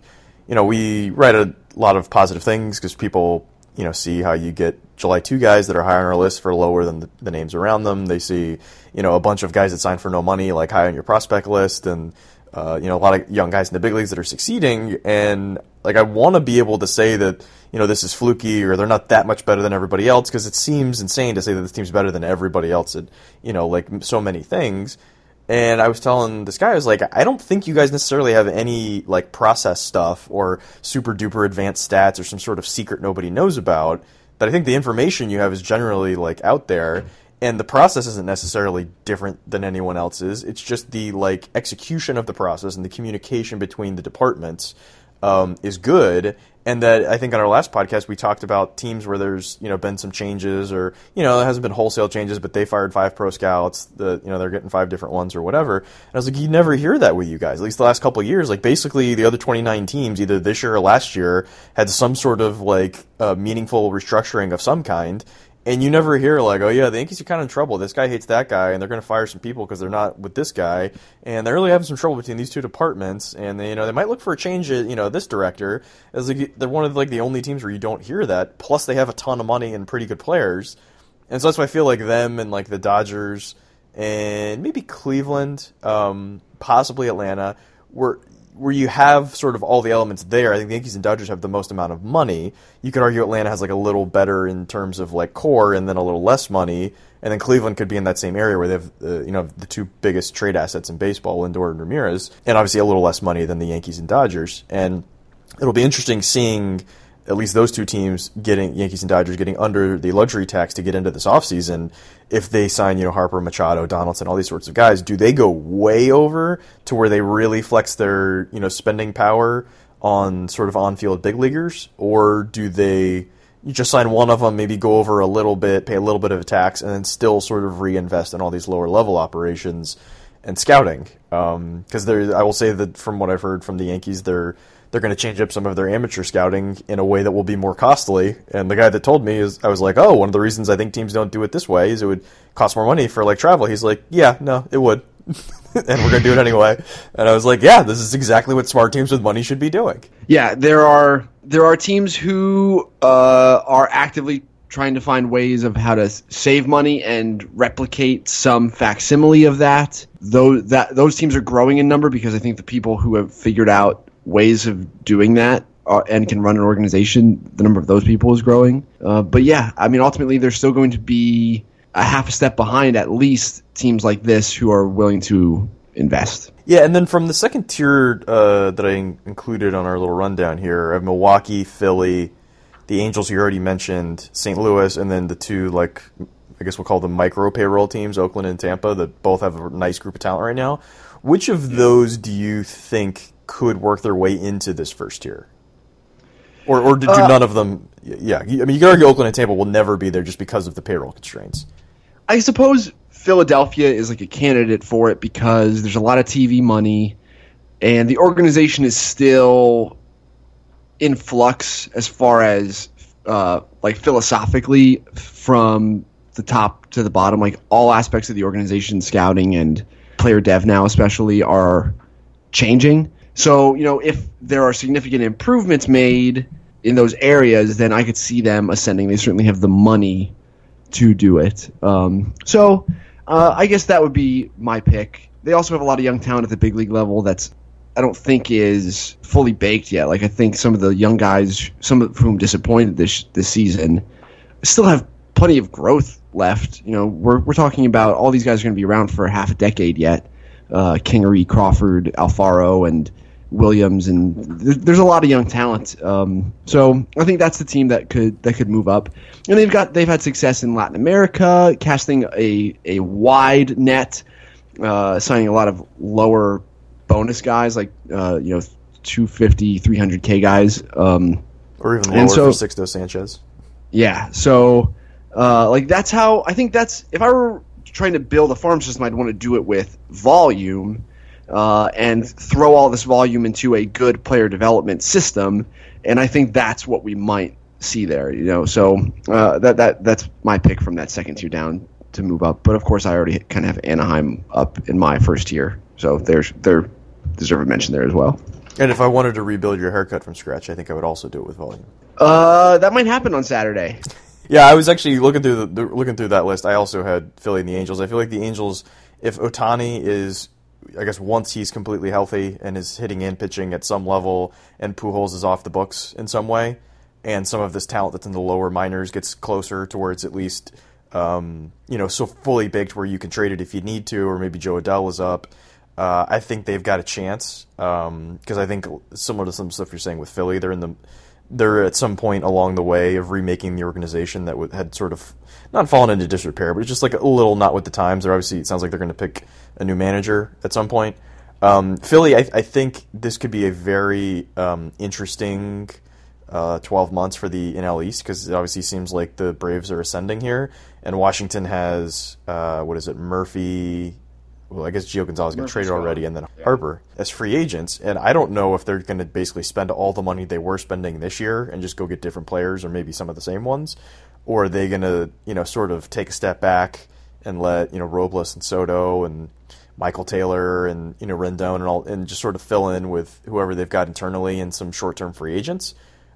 you know, we write a lot of positive things because people you know see how you get July two guys that are higher on our list for lower than the, the, names around them. They see you know a bunch of guys that signed for no money like high on your prospect list, and uh, you know a lot of young guys in the big leagues that are succeeding. And like I want to be able to say that you know this is fluky or they're not that much better than everybody else because it seems insane to say that this team's better than everybody else at you know like so many things. And I was telling this guy, I was like, I don't think you guys necessarily have any like process stuff or super duper advanced stats or some sort of secret nobody knows about. But I think the information you have is generally like out there, and the process isn't necessarily different than anyone else's. It's just the like execution of the process and the communication between the departments um, is good, and that I think on our last podcast we talked about teams where there's you know been some changes or you know it hasn't been wholesale changes, but they fired five pro scouts. The you know they're getting five different ones or whatever. And I was like, you never hear that with you guys. At least the last couple years, like basically the other 29 teams, either this year or last year, had some sort of like uh, meaningful restructuring of some kind and you never hear like, oh yeah, the Yankees are kind of in trouble. This guy hates that guy, and they're going to fire some people because they're not with this guy, and they're really having some trouble between these two departments. And they, you know, they might look for a change. At, you know, this director as like they're one of like the only teams where you don't hear that. Plus, they have a ton of money and pretty good players, and so that's why I feel like them and like the Dodgers and maybe Cleveland, um, possibly Atlanta, were where you have sort of all the elements there. I think the Yankees and Dodgers have the most amount of money. You could argue Atlanta has like a little better in terms of like core, and then a little less money. And then Cleveland could be in that same area where they have, uh, you know, the two biggest trade assets in baseball, Lindor and Ramirez, and obviously a little less money than the Yankees and Dodgers. And it'll be interesting seeing at least those two teams getting Yankees and Dodgers getting under the luxury tax to get into this offseason, if they sign, you know, Harper, Machado, Donaldson, all these sorts of guys, do they go way over to where they really flex their, you know, spending power on sort of on-field big leaguers or do they just sign one of them, maybe go over a little bit, pay a little bit of a tax, and then still sort of reinvest in all these lower level operations and scouting. Because um, I will say that from what I've heard from the Yankees, they're they're going to change up some of their amateur scouting in a way that will be more costly. And the guy that told me is, I was like, oh, one of the reasons I think teams don't do it this way is it would cost more money for like travel. He's like, yeah, no, it would. and we're going to do it anyway. And I was like, yeah, this is exactly what smart teams with money should be doing. Yeah, there are there are teams who uh, are actively trying to find ways of how to save money and replicate some facsimile of that. Those that those teams are growing in number because I think the people who have figured out ways of doing that are, and can run an organization, the number of those people is growing. Uh, but yeah, I mean, ultimately, they're still going to be a half a step behind at least teams like this who are willing to invest. Yeah, and then from the second tier uh, that I included on our little rundown here, I have Milwaukee, Philly, the Angels you already mentioned, St. Louis, and then the two like I guess we'll call them micro payroll teams, Oakland and Tampa, that both have a nice group of talent right now. Which of those do you think could work their way into this first tier? Or, or did uh, none of them? Yeah, I mean, you can argue Oakland and Tampa will never be there just because of the payroll constraints. I suppose Philadelphia is like a candidate for it because there's a lot of TV money, and the organization is still in flux as far as uh, like philosophically from the top to the bottom. Like all aspects of the organization, scouting and player dev now especially are changing. So, you know, if there are significant improvements made in those areas, then I could see them ascending. They certainly have the money to do it. Um, so, uh, I guess that would be my pick. They also have a lot of young talent at the big league level that's I don't think is fully baked yet. Like I think some of the young guys, some of whom disappointed this this season, still have plenty of growth left. You know, we're we're talking about all these guys are going to be around for half a decade yet. Uh, Kingery, Crawford, Alfaro, and Williams, and there's a lot of young talent. Um, so I think that's the team that could that could move up. And they've got they've had success in Latin America, casting a a wide net, uh, signing a lot of lower bonus guys like uh, you know 250, 300k guys, um, or even lower so, for Sixto Sanchez. Yeah, so uh, like that's how I think that's if I were trying to build a farm system, I'd want to do it with volume uh, and throw all this volume into a good player development system. And I think that's what we might see there. You know, so uh, that that that's my pick from that second tier down to move up. But of course, I already kind of have Anaheim up in my first tier, so there's they're deserve a mention there as well. And if I wanted to rebuild your haircut from scratch, I think I would also do it with volume. Uh, that might happen on Saturday. Yeah, I was actually looking through the, the, looking through that list. I also had Philly and the Angels. I feel like the Angels, if Ohtani is, I guess once he's completely healthy and is hitting and pitching at some level, and Pujols is off the books in some way, and some of this talent that's in the lower minors gets closer to where it's at least, um, you know, so fully baked where you can trade it if you need to, or maybe Jo Adell is up. Uh, I think they've got a chance because um, I think similar to some stuff you're saying with Philly, they're in the they're at some point along the way of remaking the organization that had sort of not fallen into disrepair, but it's just like a little not with the times. They're obviously it sounds like they're going to pick a new manager at some point. Um, Philly, I, I, think this could be a very um, interesting uh, 12 months for the NL East because it obviously seems like the Braves are ascending here, and Washington has uh, what is it, Murphy, well, I guess Gio Gonzalez got traded already, and then yeah. Harper as free agents. And I don't know if they're going to basically spend all the money they were spending this year and just go get different players, or maybe some of the same ones, or are they going to, you know, sort of take a step back and let you know Robles and Soto and Michael Taylor and you know Rendon and all, and just sort of fill in with whoever they've got internally and some short-term free agents.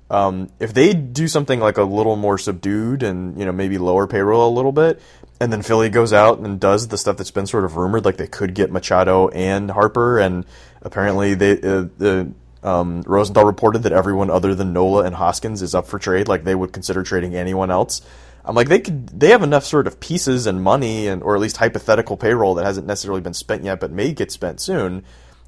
Um, if they do something like a little more subdued and you know maybe lower payroll a little bit, and then Philly goes out and does the stuff that's been sort of rumored, like they could get Machado and Harper, and apparently they uh, the um, Rosenthal reported that everyone other than Nola and Hoskins is up for trade. Like they would consider trading anyone else. I'm like they could they have enough sort of pieces and money and or at least hypothetical payroll that hasn't necessarily been spent yet but may get spent soon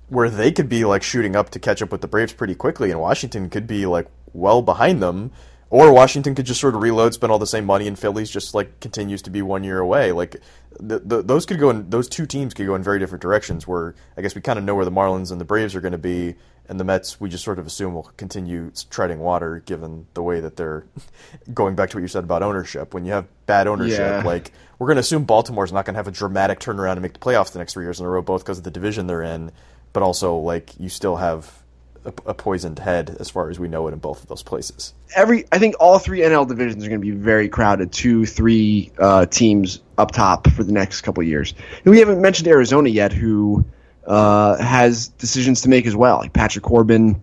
where they could be like shooting up to catch up with the Braves pretty quickly and Washington could be like well behind them or Washington could just sort of reload, spend all the same money, and Phillies just like continues to be one year away. Like the, the, those could go in those two teams could go in very different directions. Where I guess we kind of know where the Marlins and the Braves are going to be, and the Mets we just sort of assume will continue treading water given the way that they're going back to what you said about ownership. When you have bad ownership, yeah. like we're going to assume Baltimore's not going to have a dramatic turnaround and make the playoffs the next three years in a row, both because of the division they're in, but also like you still have a, a, poisoned head as far as we know it in both of those places. Every I think all three NL divisions are going to be very crowded. Two, three uh, teams up top for the next couple years. And we haven't mentioned Arizona yet, who uh, has decisions to make as well, like Patrick Corbin,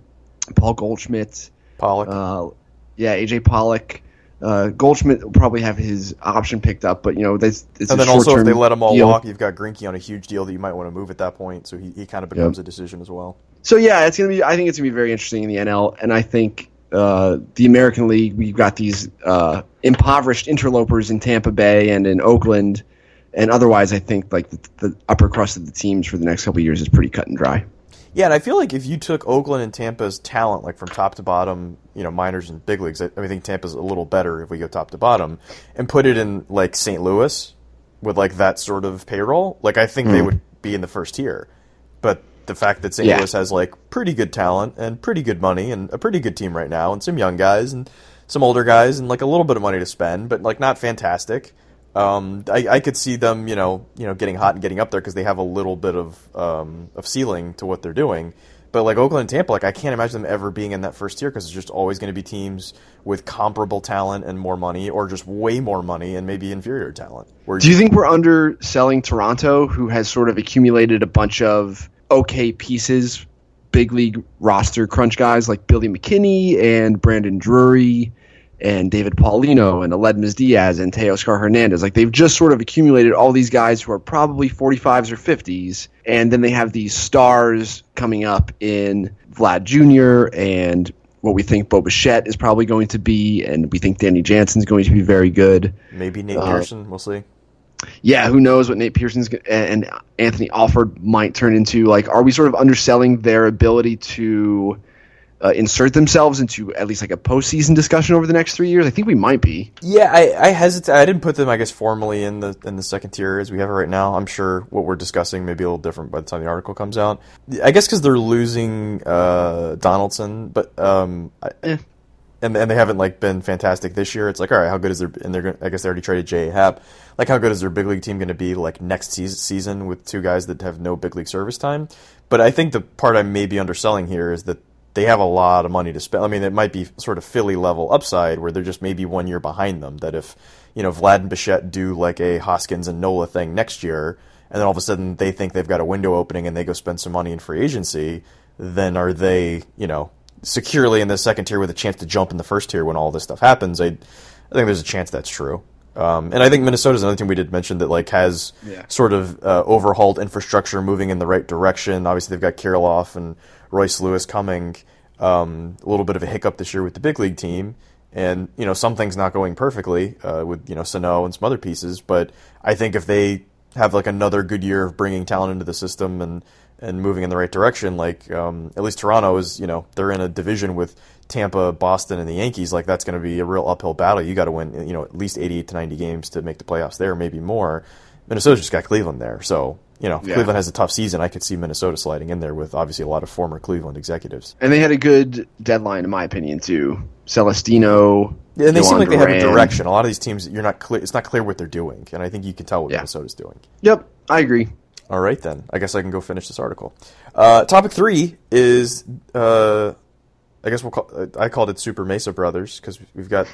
Paul Goldschmidt, Pollock. Uh, yeah, AJ Pollock. Uh, Goldschmidt will probably have his option picked up, but you know, that's it's and then also if they let him all deal. walk, you've got Greinke on a huge deal that you might want to move at that point, so he, he kind of becomes yep. a decision as well. So yeah, it's gonna be. I think it's gonna be very interesting in the NL, and I think uh, the American League. We've got these uh, impoverished interlopers in Tampa Bay and in Oakland, and otherwise, I think like the, the upper crust of the teams for the next couple years is pretty cut and dry. Yeah, and I feel like if you took Oakland and Tampa's talent, like from top to bottom, you know, minors and big leagues, I, I think Tampa's a little better if we go top to bottom, and put it in like St. Louis with like that sort of payroll, like I think mm. they hmm. would be in the first tier. But the fact that St. Yeah. Louis has like pretty good talent and pretty good money and a pretty good team right now, and some young guys and some older guys and like a little bit of money to spend, but like not fantastic. Um, I, I, could see them, you know, you know, getting hot and getting up there because they have a little bit of um, of ceiling to what they're doing. But like Oakland and Tampa, like I can't imagine them ever being in that first tier because it's just always going to be teams with comparable talent and more money, or just way more money and maybe inferior talent. Where Do you think we're underselling Toronto, who has sort of accumulated a bunch of okay pieces, big league roster crunch guys like Billy McKinney and Brandon Drury and David Paulino and Aledmys Diaz and Teoscar Hernandez. Like they've just sort of accumulated all these guys who are probably 45s or 50s, and then they have these stars coming up in Vlad Jr. and what we think Bo Bichette is probably going to be, and we think Danny Jansen's going to be very good. Maybe Nate uh, Pearson, we'll see yeah, who knows what Nate Pearson's and Anthony Alford might turn into? Like, are we sort of underselling their ability to uh, insert themselves into at least like a postseason discussion over the next three years? I think we might be. Yeah, I, I hesitate. I didn't put them, I guess, formally in the in the second tier as we have it right now. I'm sure what we're discussing may be a little different by the time the article comes out. I guess because they're losing uh, Donaldson, but um, eh and and they haven't like been fantastic this year. It's like, all right, how good is their and they're I guess they already traded J. Happ. Like, how good is their big league team going to be like next season with two guys that have no big league service time? But I think the part I may be underselling here is that they have a lot of money to spend. I mean, it might be sort of Philly level upside where they're just maybe one year behind them. That if you know Vlad and Bichette do like a Hoskins and Nola thing next year, and then all of a sudden they think they've got a window opening and they go spend some money in free agency, then are they you know securely in the second tier with a chance to jump in the first tier when all this stuff happens. I, I think there's a chance that's true. Um, and I think Minnesota's another team we did mention that like has yeah. sort of uh, overhauled infrastructure, moving in the right direction. Obviously, they've got Kirilloff and Royce Lewis coming. Um, a little bit of a hiccup this year with the big league team, and you know something's not going perfectly uh, with you know Sano and some other pieces. But I think if they have like another good year of bringing talent into the system and and moving in the right direction. Like um, at least Toronto is, you know, they're in a division with Tampa, Boston, and the Yankees. Like that's going to be a real uphill battle. You got to win, you know, at least eighty-eight to ninety games to make the playoffs there, maybe more. Minnesota's just got Cleveland there, so you know, yeah. Cleveland has a tough season. I could see Minnesota sliding in there with obviously a lot of former Cleveland executives. And they had a good deadline, in my opinion, too. Celestino. Yeah, and they seem like they have a direction. A lot of these teams, you're not clear. It's not clear what they're doing, and I think you can tell what yeah. Minnesota's doing. Yep, I agree. All right, then. I guess I can go finish this article. Uh, topic three is, uh, I guess we'll call. Uh, I called it Super Mesa Brothers because we've got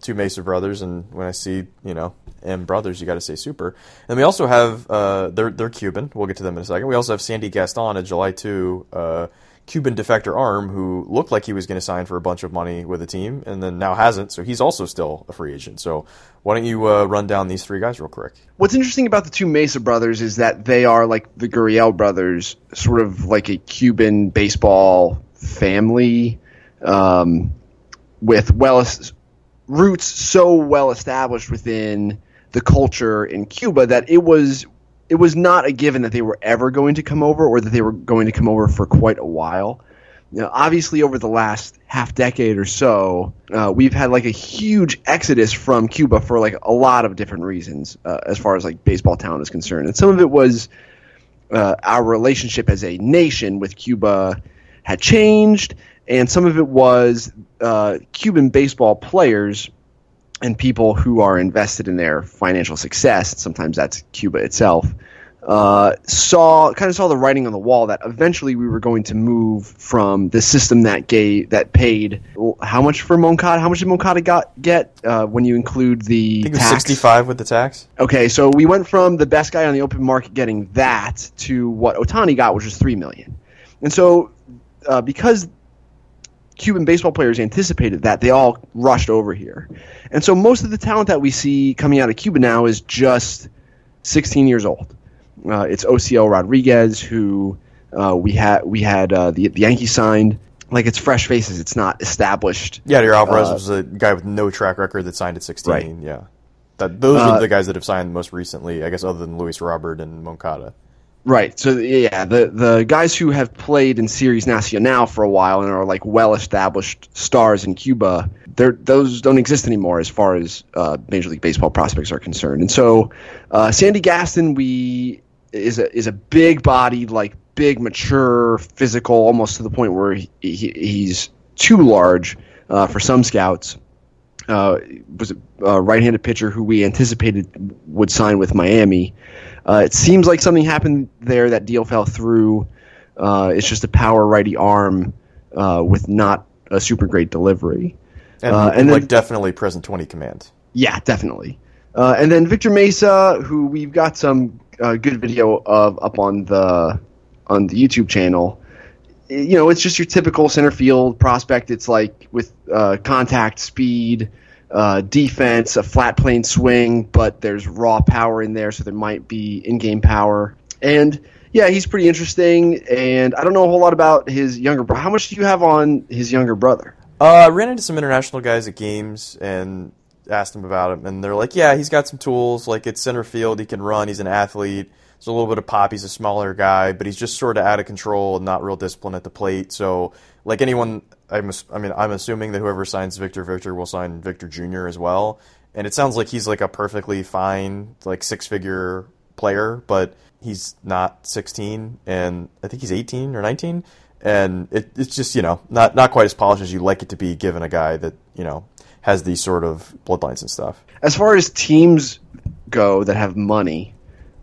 two Mesa brothers, and when I see you know M brothers, you got to say Super. And we also have uh, they're they're Cuban. We'll get to them in a second. We also have Sandy Gaston, a July two uh, Cuban defector arm who looked like he was going to sign for a bunch of money with a team and then now hasn't. So he's also still a free agent. So why don't you uh, run down these three guys real quick? What's interesting about the two Mesa brothers is that they are like the Gurriel brothers, sort of like a Cuban baseball family um, with well roots so well established within the culture in Cuba that it was it was not a given that they were ever going to come over or that they were going to come over for quite a while. You know, obviously, over the last half decade or so, uh, we've had like a huge exodus from Cuba for like a lot of different reasons, uh, as far as like baseball talent is concerned. And some of it was uh, our relationship as a nation with Cuba had changed, and some of it was uh, Cuban baseball players and people who are invested in their financial success, sometimes that's Cuba itself, uh, saw kind of saw the writing on the wall that eventually we were going to move from the system that gave that paid how much for Moncada? How much did Moncada got get uh, when you include the I think tax? Sixty five with the tax. Okay, so we went from the best guy on the open market getting that to what Ohtani got, which was three million, and so uh, because Cuban baseball players anticipated that. They all rushed over here. And so most of the talent that we see coming out of Cuba now is just 16 years old. Uh, it's Osiel Rodriguez, who uh, we had we had uh, the, the Yankees signed. Like it's fresh faces. It's not established. Yeah, your Alvarez uh, was a guy with no track record that signed at 16. Right. Yeah, that those are uh, the guys that have signed most recently. I guess other than Luis Robert and Moncada. Right. So yeah, the the guys who have played in Series Nacional for a while and are like well established stars in Cuba, those don't exist anymore as far as uh, Major League Baseball prospects are concerned. And so uh, Sandy Gaston, we is a is a big bodied, like big, mature, physical, almost to the point where he, he, he's too large uh, for some scouts. Uh, was a right-handed pitcher who we anticipated would sign with Miami. Uh, it seems like something happened there. That deal fell through. Uh, it's just a power righty arm uh, with not a super great delivery. And, uh, and like then, definitely present 20 command. Yeah, definitely. Uh, and then Victor Mesa, who we've got some uh, good video of up on the on the YouTube channel. You know, it's just your typical center field prospect. It's like with contact speed, uh, defense, a flat plane swing, but there's raw power in there, so there might be in-game power. And yeah, he's pretty interesting. And I don't know a whole lot about his younger brother. How much do you have on his younger brother? Uh, I ran into some international guys at games and asked them about him, and they're like, "Yeah, he's got some tools. Like it's center field, he can run. He's an athlete. There's a little bit of pop. He's a smaller guy, but he's just sort of out of control and not real disciplined at the plate. So, like anyone I'm, I mean, I'm assuming that whoever signs Victor Victor will sign Victor Jr. as well. And it sounds like he's like a perfectly fine, like six figure player, but he's not 16, and I think he's 18 or 19. And it, it's just you know not not quite as polished as you'd like it to be, given a guy that you know has these sort of bloodlines and stuff. As far as teams go that have money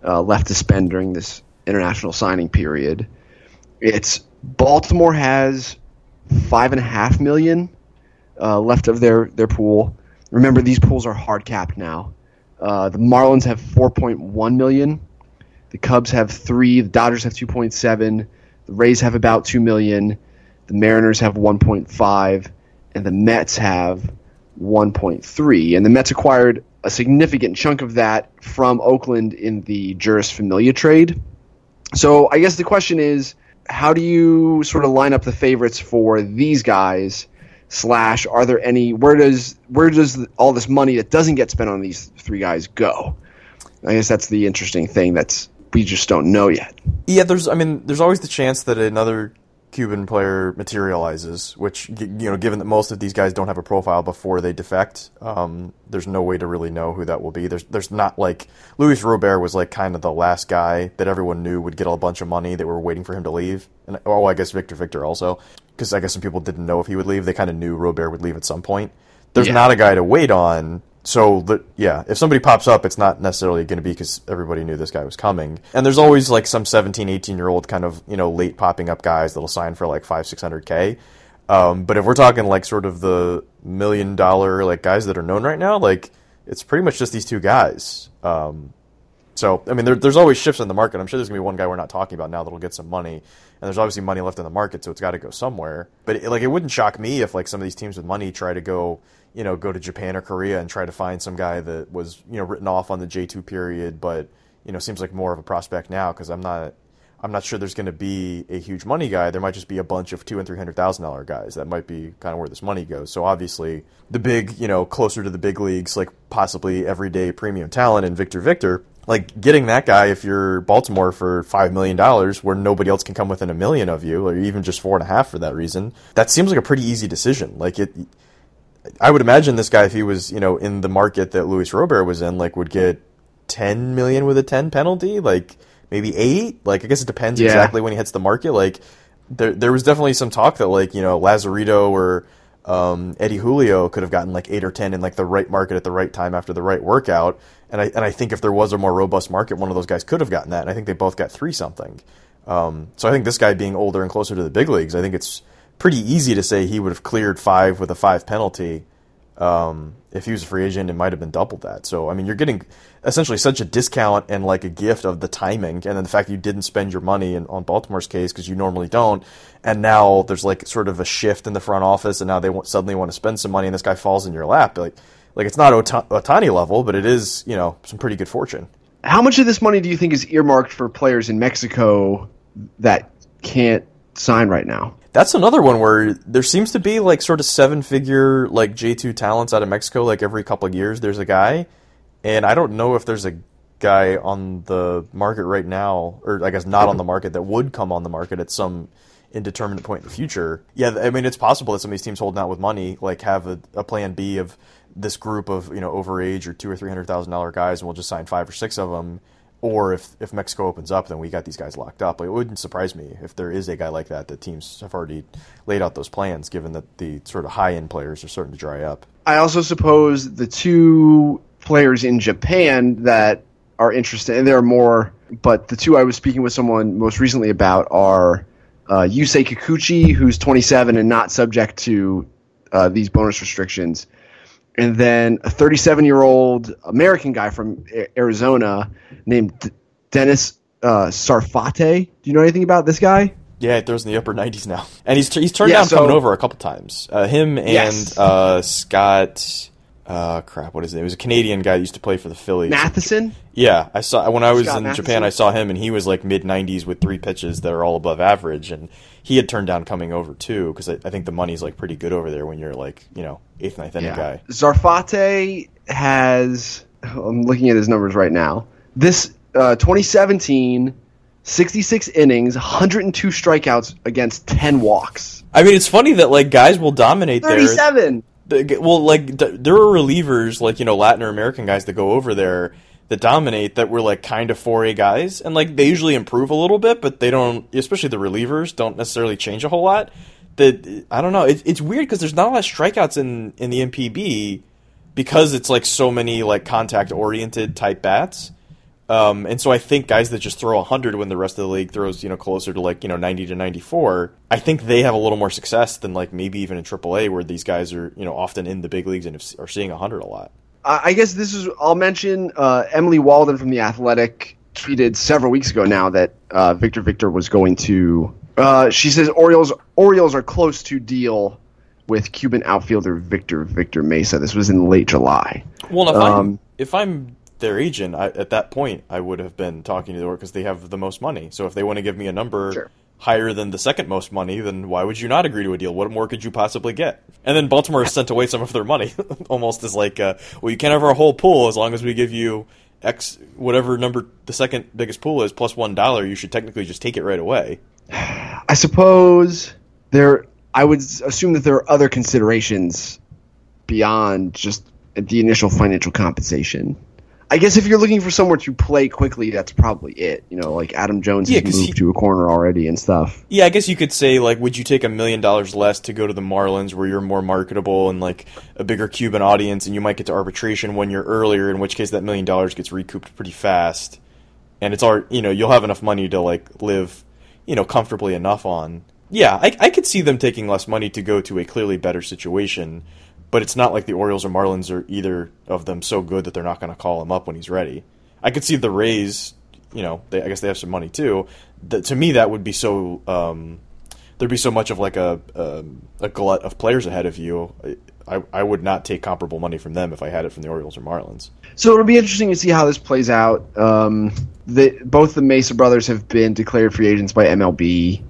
uh, left to spend during this international signing period, it's Baltimore has five and a half million uh, left of their their pool. Remember, these pools are hard capped now. Uh, the Marlins have 4.1 million. The Cubs have three. The Dodgers have 2.7. The Rays have about two million. The Mariners have 1.5, and the Mets have 1.3. And the Mets acquired a significant chunk of that from Oakland in the Jeurys Familia trade. So I guess the question is how do you sort of line up the favorites for these guys? Slash, are there any? Where does where does all this money that doesn't get spent on these three guys go? I guess that's the interesting thing that's we just don't know yet. Yeah, there's. I mean, there's always the chance that another Cuban player materializes, which you know, given that most of these guys don't have a profile before they defect, um, there's no way to really know who that will be. There's there's not like Luis Robert was like kind of the last guy that everyone knew would get a bunch of money that were waiting for him to leave, and oh, I guess Victor Victor also, because I guess some people didn't know if he would leave. They kind of knew Robert would leave at some point. There's yeah. not a guy to wait on so the, yeah, if somebody pops up, it's not necessarily going to be because everybody knew this guy was coming. And there's always like some 17, 18 year old kind of you know late popping up guys that'll sign for like five, six hundred k. Um, but if we're talking like sort of the million dollar like guys that are known right now, like it's pretty much just these two guys. Um, So, I mean, there, there's always shifts in the market. I'm sure there's to be one guy we're not talking about now that'll get some money. And there's obviously money left in the market, so it's got to go somewhere. But, it, like, it wouldn't shock me if, like, some of these teams with money try to go, you know, go to Japan or Korea and try to find some guy that was, you know, written off on the J2 period, but, you know, seems like more of a prospect now because I'm not. I'm not sure there's going to be a huge money guy. There might just be a bunch of two and three hundred thousand dollar guys. That might be kind of where this money goes. So obviously, the big, you know, closer to the big leagues, like possibly everyday premium talent and Victor Victor, like getting that guy if you're Baltimore for five million dollars, where nobody else can come within a million of you, or even just four and a half for that reason. That seems like a pretty easy decision. Like it. I would imagine this guy, if he was, you know, in the market that Luis Robert was in, like would get ten million with a ten penalty, like maybe eight. Like I guess it depends Yeah. exactly when he hits the market. Like there there was definitely some talk that like you know Lazarito or um, Eddy Julio could have gotten like eight or ten in like the right market at the right time after the right workout. And I and I think if there was a more robust market, one of those guys could have gotten that. And I think they both got three something. Um, so I think this guy being older and closer to the big leagues, I think it's pretty easy to say he would have cleared five with a five penalty. Um, if he was a free agent, it might have been double that. So I mean, you're getting essentially such a discount and like a gift of the timing, and then the fact you didn't spend your money in, on Baltimore's case because you normally don't, and now there's like sort of a shift in the front office, and now they suddenly want to spend some money, and this guy falls in your lap. Like, like it's not Ota- Ohtani level, but it is you know some pretty good fortune. How much of this money do you think is earmarked for players in Mexico that can't sign right now? That's another one where there seems to be like sort of seven figure like J two talents out of Mexico. Like every couple of years, there's a guy, and I don't know if there's a guy on the market right now, or I guess not on the market that would come on the market at some indeterminate point in the future. Yeah, I mean it's possible that some of these teams holding out with money like have a, a plan B of this group of you know overage or two or three hundred thousand dollar guys, and we'll just sign five or six of them. Or if, if Mexico opens up, then we got these guys locked up. It wouldn't surprise me if there is a guy like that that teams have already laid out those plans, given that the sort of high end players are starting to dry up. I also suppose the two players in Japan that are interested, and there are more, but the two I was speaking with someone most recently about are uh, Yusei Kikuchi, who's 27 and not subject to uh, these bonus restrictions, and then a 37 year old American guy from Arizona named D- Dennis uh, Sarfate. Do you know anything about this guy? Yeah, it throws in the upper 90s now, and he's he's turned Yeah, down so- coming over a couple times. Uh, him and Yes. uh, Scott, uh, crap, what is it? It was a Canadian guy that used to play for the Phillies. Mathieson? Yeah, I saw when I was Scott in Mathieson? Japan. I saw him, and he was like mid 90s with three pitches that are all above average, and he had turned down coming over too because I, I think the money's like pretty good over there when you're like you know eighth ninth inning guy. Sarfate has. I'm looking at his numbers right now. This uh, 2017, 66 innings, 102 strikeouts against 10 walks. I mean, it's funny that like guys will dominate there. 37. Well, like there are relievers, like you know Latin or American guys that go over there that dominate that were like kind of 4A guys, and like they usually improve a little bit, but they don't. Especially the relievers don't necessarily change a whole lot. That I don't know. It, it's weird because there's not a lot of strikeouts in in the NPB because it's like so many like contact oriented type bats. Um, and so I think guys that just throw 100 when the rest of the league throws, you know, closer to like, you know, 90 to 94, I think they have a little more success than like maybe even in AAA where these guys are, you know, often in the big leagues and are seeing 100 a lot. I guess this is. I'll mention uh, Emily Waldon from The Athletic tweeted several weeks ago now that uh, Victor Victor was going to. Uh, she says Orioles Orioles are close to deal with Cuban outfielder Victor Victor Mesa. This was in late July. Well, if Um, I'm if I'm their agent, I, at that point I would have been talking to the because they have the most money. So if they want to give me a number Sure. Higher than the second most money, then why would you not agree to a deal? What more could you possibly get? And then Baltimore sent away some of their money, almost as like, uh, well, you can't have our whole pool as long as we give you X whatever number the second biggest pool is plus one dollar. You should technically just take it right away. I suppose there. I would assume that there are other considerations beyond just the initial financial compensation. I guess if you're looking for somewhere to play quickly, that's probably it. You know, like Adam Jones Yeah, has moved he- to a corner already and stuff. Yeah, I guess you could say like, would you take a million dollars less to go to the Marlins, where you're more marketable and like a bigger Cuban audience, and you might get to arbitration one you're earlier, in which case that million dollars gets recouped pretty fast, and it's all you know you'll have enough money to like live, you know, comfortably enough on. Yeah, I, I could see them taking less money to go to a clearly better situation, but it's not like the Orioles or Marlins are either of them so good that they're not going to call him up when he's ready. I could see the Rays. You know, they, I guess they have some money too. To me, that would be so. Um, there'd be so much of like a a, a glut of players ahead of you. I, I would not take comparable money from them if I had it from the Orioles or Marlins. So it'll be interesting to see how this plays out. Um, the, both the Mesa brothers have been declared free agents by MLB.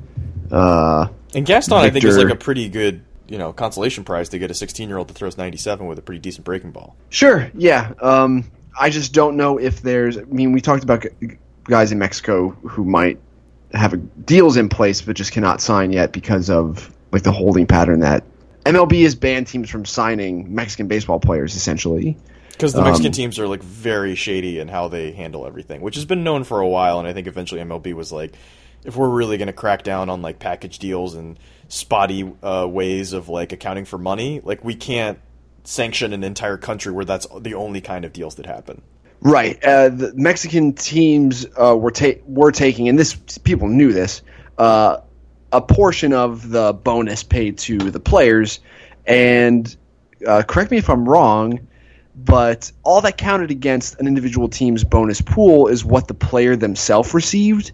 Uh, and Gaston, Victor, I think, is like a pretty good you know consolation prize to get a 16 year old that throws 97 with a pretty decent breaking ball. Sure, yeah. Um, I just don't know if there's. I mean, we talked about guys in Mexico who might have deals in place but just cannot sign yet because of like the holding pattern that MLB has banned teams from signing Mexican baseball players essentially. Because the Mexican um, teams are like very shady in how they handle everything, which has been known for a while, and I think eventually MLB was like, if we're really going to crack down on like package deals and spotty uh, ways of like accounting for money, like we can't sanction an entire country where that's the only kind of deals that happen. Right. Uh, the Mexican teams uh, were ta- were taking, and this people knew this, uh, a portion of the bonus paid to the players, and uh, correct me if I'm wrong, but all that counted against an individual team's bonus pool is what the player themselves received.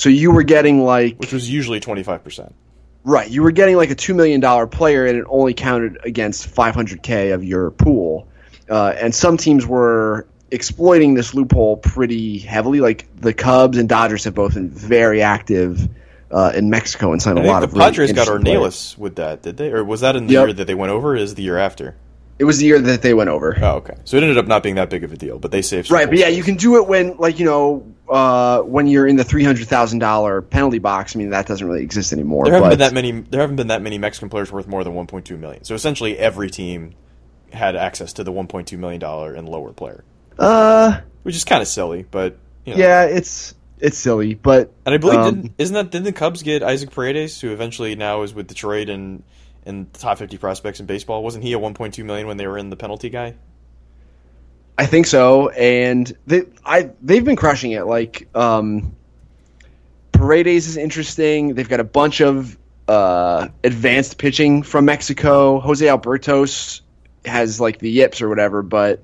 So you were getting like, which was usually twenty five percent. Right, you were getting like a two million dollar player, and it only counted against five hundred k of your pool. Uh, and some teams were exploiting this loophole pretty heavily. Like the Cubs and Dodgers have both been very active uh, in Mexico and signed a lot the of. The Padres really got Ornelas with that, did they? Or was that in the yep. year that they went over? is the year after? It was the year that they went over. Oh, okay. So it ended up not being that big of a deal, but they saved. Right, but yeah, you can do it when, like, you know, uh, when you're in the three hundred thousand dollar penalty box. I mean, that doesn't really exist anymore. There haven't but... been that many. There haven't been that many Mexican players worth more than one point two million. So essentially, every team had access to the one point two million dollar and lower player. Uh, which is kind of silly, but you know. yeah, it's it's silly, but and I believe um, didn't, isn't that didn't the Cubs get Isaac Paredes, who eventually now is with Detroit and in top fifty prospects in baseball? Wasn't he a one point two million when they were in the penalty guy? I think so, and they I they've been crushing it. Like um, Paredes is interesting. They've got a bunch of uh, advanced pitching from Mexico. Jose Albertos has like the yips or whatever, but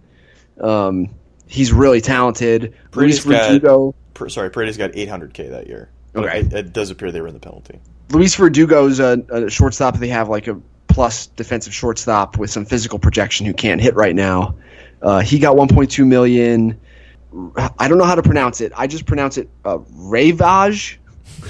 um, he's really talented. Luis Verdugo. Got, sorry, Paredes got 800k that year. Okay, it, it, does appear they were in the penalty. Luis Verdugo's a, a shortstop. They have like a plus defensive shortstop with some physical projection who can't hit right now. Uh, he got 1.2 million. I don't know how to pronounce it. I just pronounce it uh, Ravage.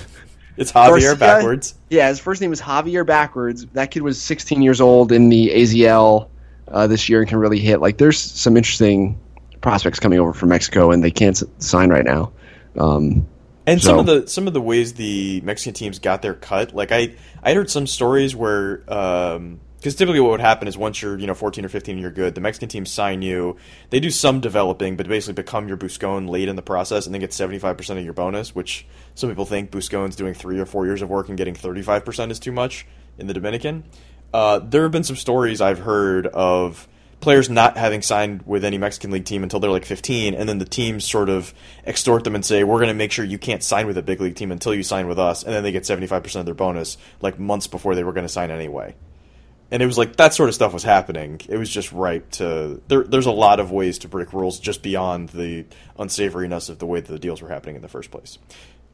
It's Javier Garcia. backwards. Yeah, his first name is Javier backwards. That kid was 16 years old in the AZL uh, this year and can really hit. Like, there's some interesting prospects coming over from Mexico, and they can't sign right now. Um, and so. some of the some of the ways the Mexican teams got their cut, like I I heard some stories where because typically what would happen is once you're you know 14 or 15 you're good, the Mexican teams sign you. They do some developing, but basically become your Buscon late in the process, and then get 75 percent of your bonus. Which some people think Buscon's doing three or four years of work and getting 35 percent is too much in the Dominican. Uh, there have been some stories I've heard of players not having signed with any Mexican league team until they're like 15, and then the teams sort of extort them and say, "We're going to make sure you can't sign with a big league team until you sign with us," and then they get 75% of their bonus like months before they were going to sign anyway. And it was like that sort of stuff was happening. It was just ripe to. There, there's a lot of ways to break rules just beyond the unsavoriness of the way that the deals were happening in the first place.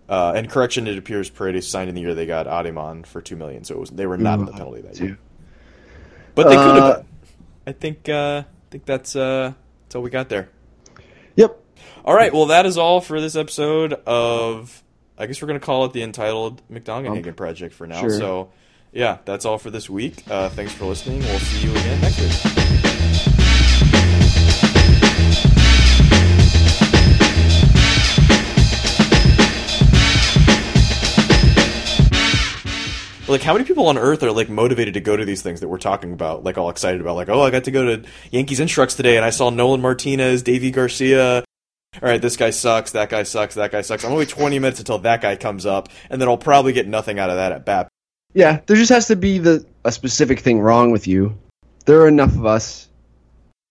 Uh, and correction, it appears Paredes signed in the year they got Ademan for two million, so was, they were not in the penalty that year. But they could have. Uh, I think uh, I think that's uh, that's all we got there. Yep. All right. Well, that is all for this episode of. I guess we're going to call it the entitled McDonaghan um, Project for now. Sure. So, yeah, that's all for this week. Uh, thanks for listening. We'll see you again next week. like how many people on earth are like motivated to go to these things that we're talking about like all excited about like oh i got to go to yankees instructs today and i saw nolan martinez deivi garcia all right this guy sucks that guy sucks that guy sucks i'm only 20 minutes until that guy comes up and then i'll probably get nothing out of that at bat yeah there just has to be the a specific thing wrong with you. There are enough of us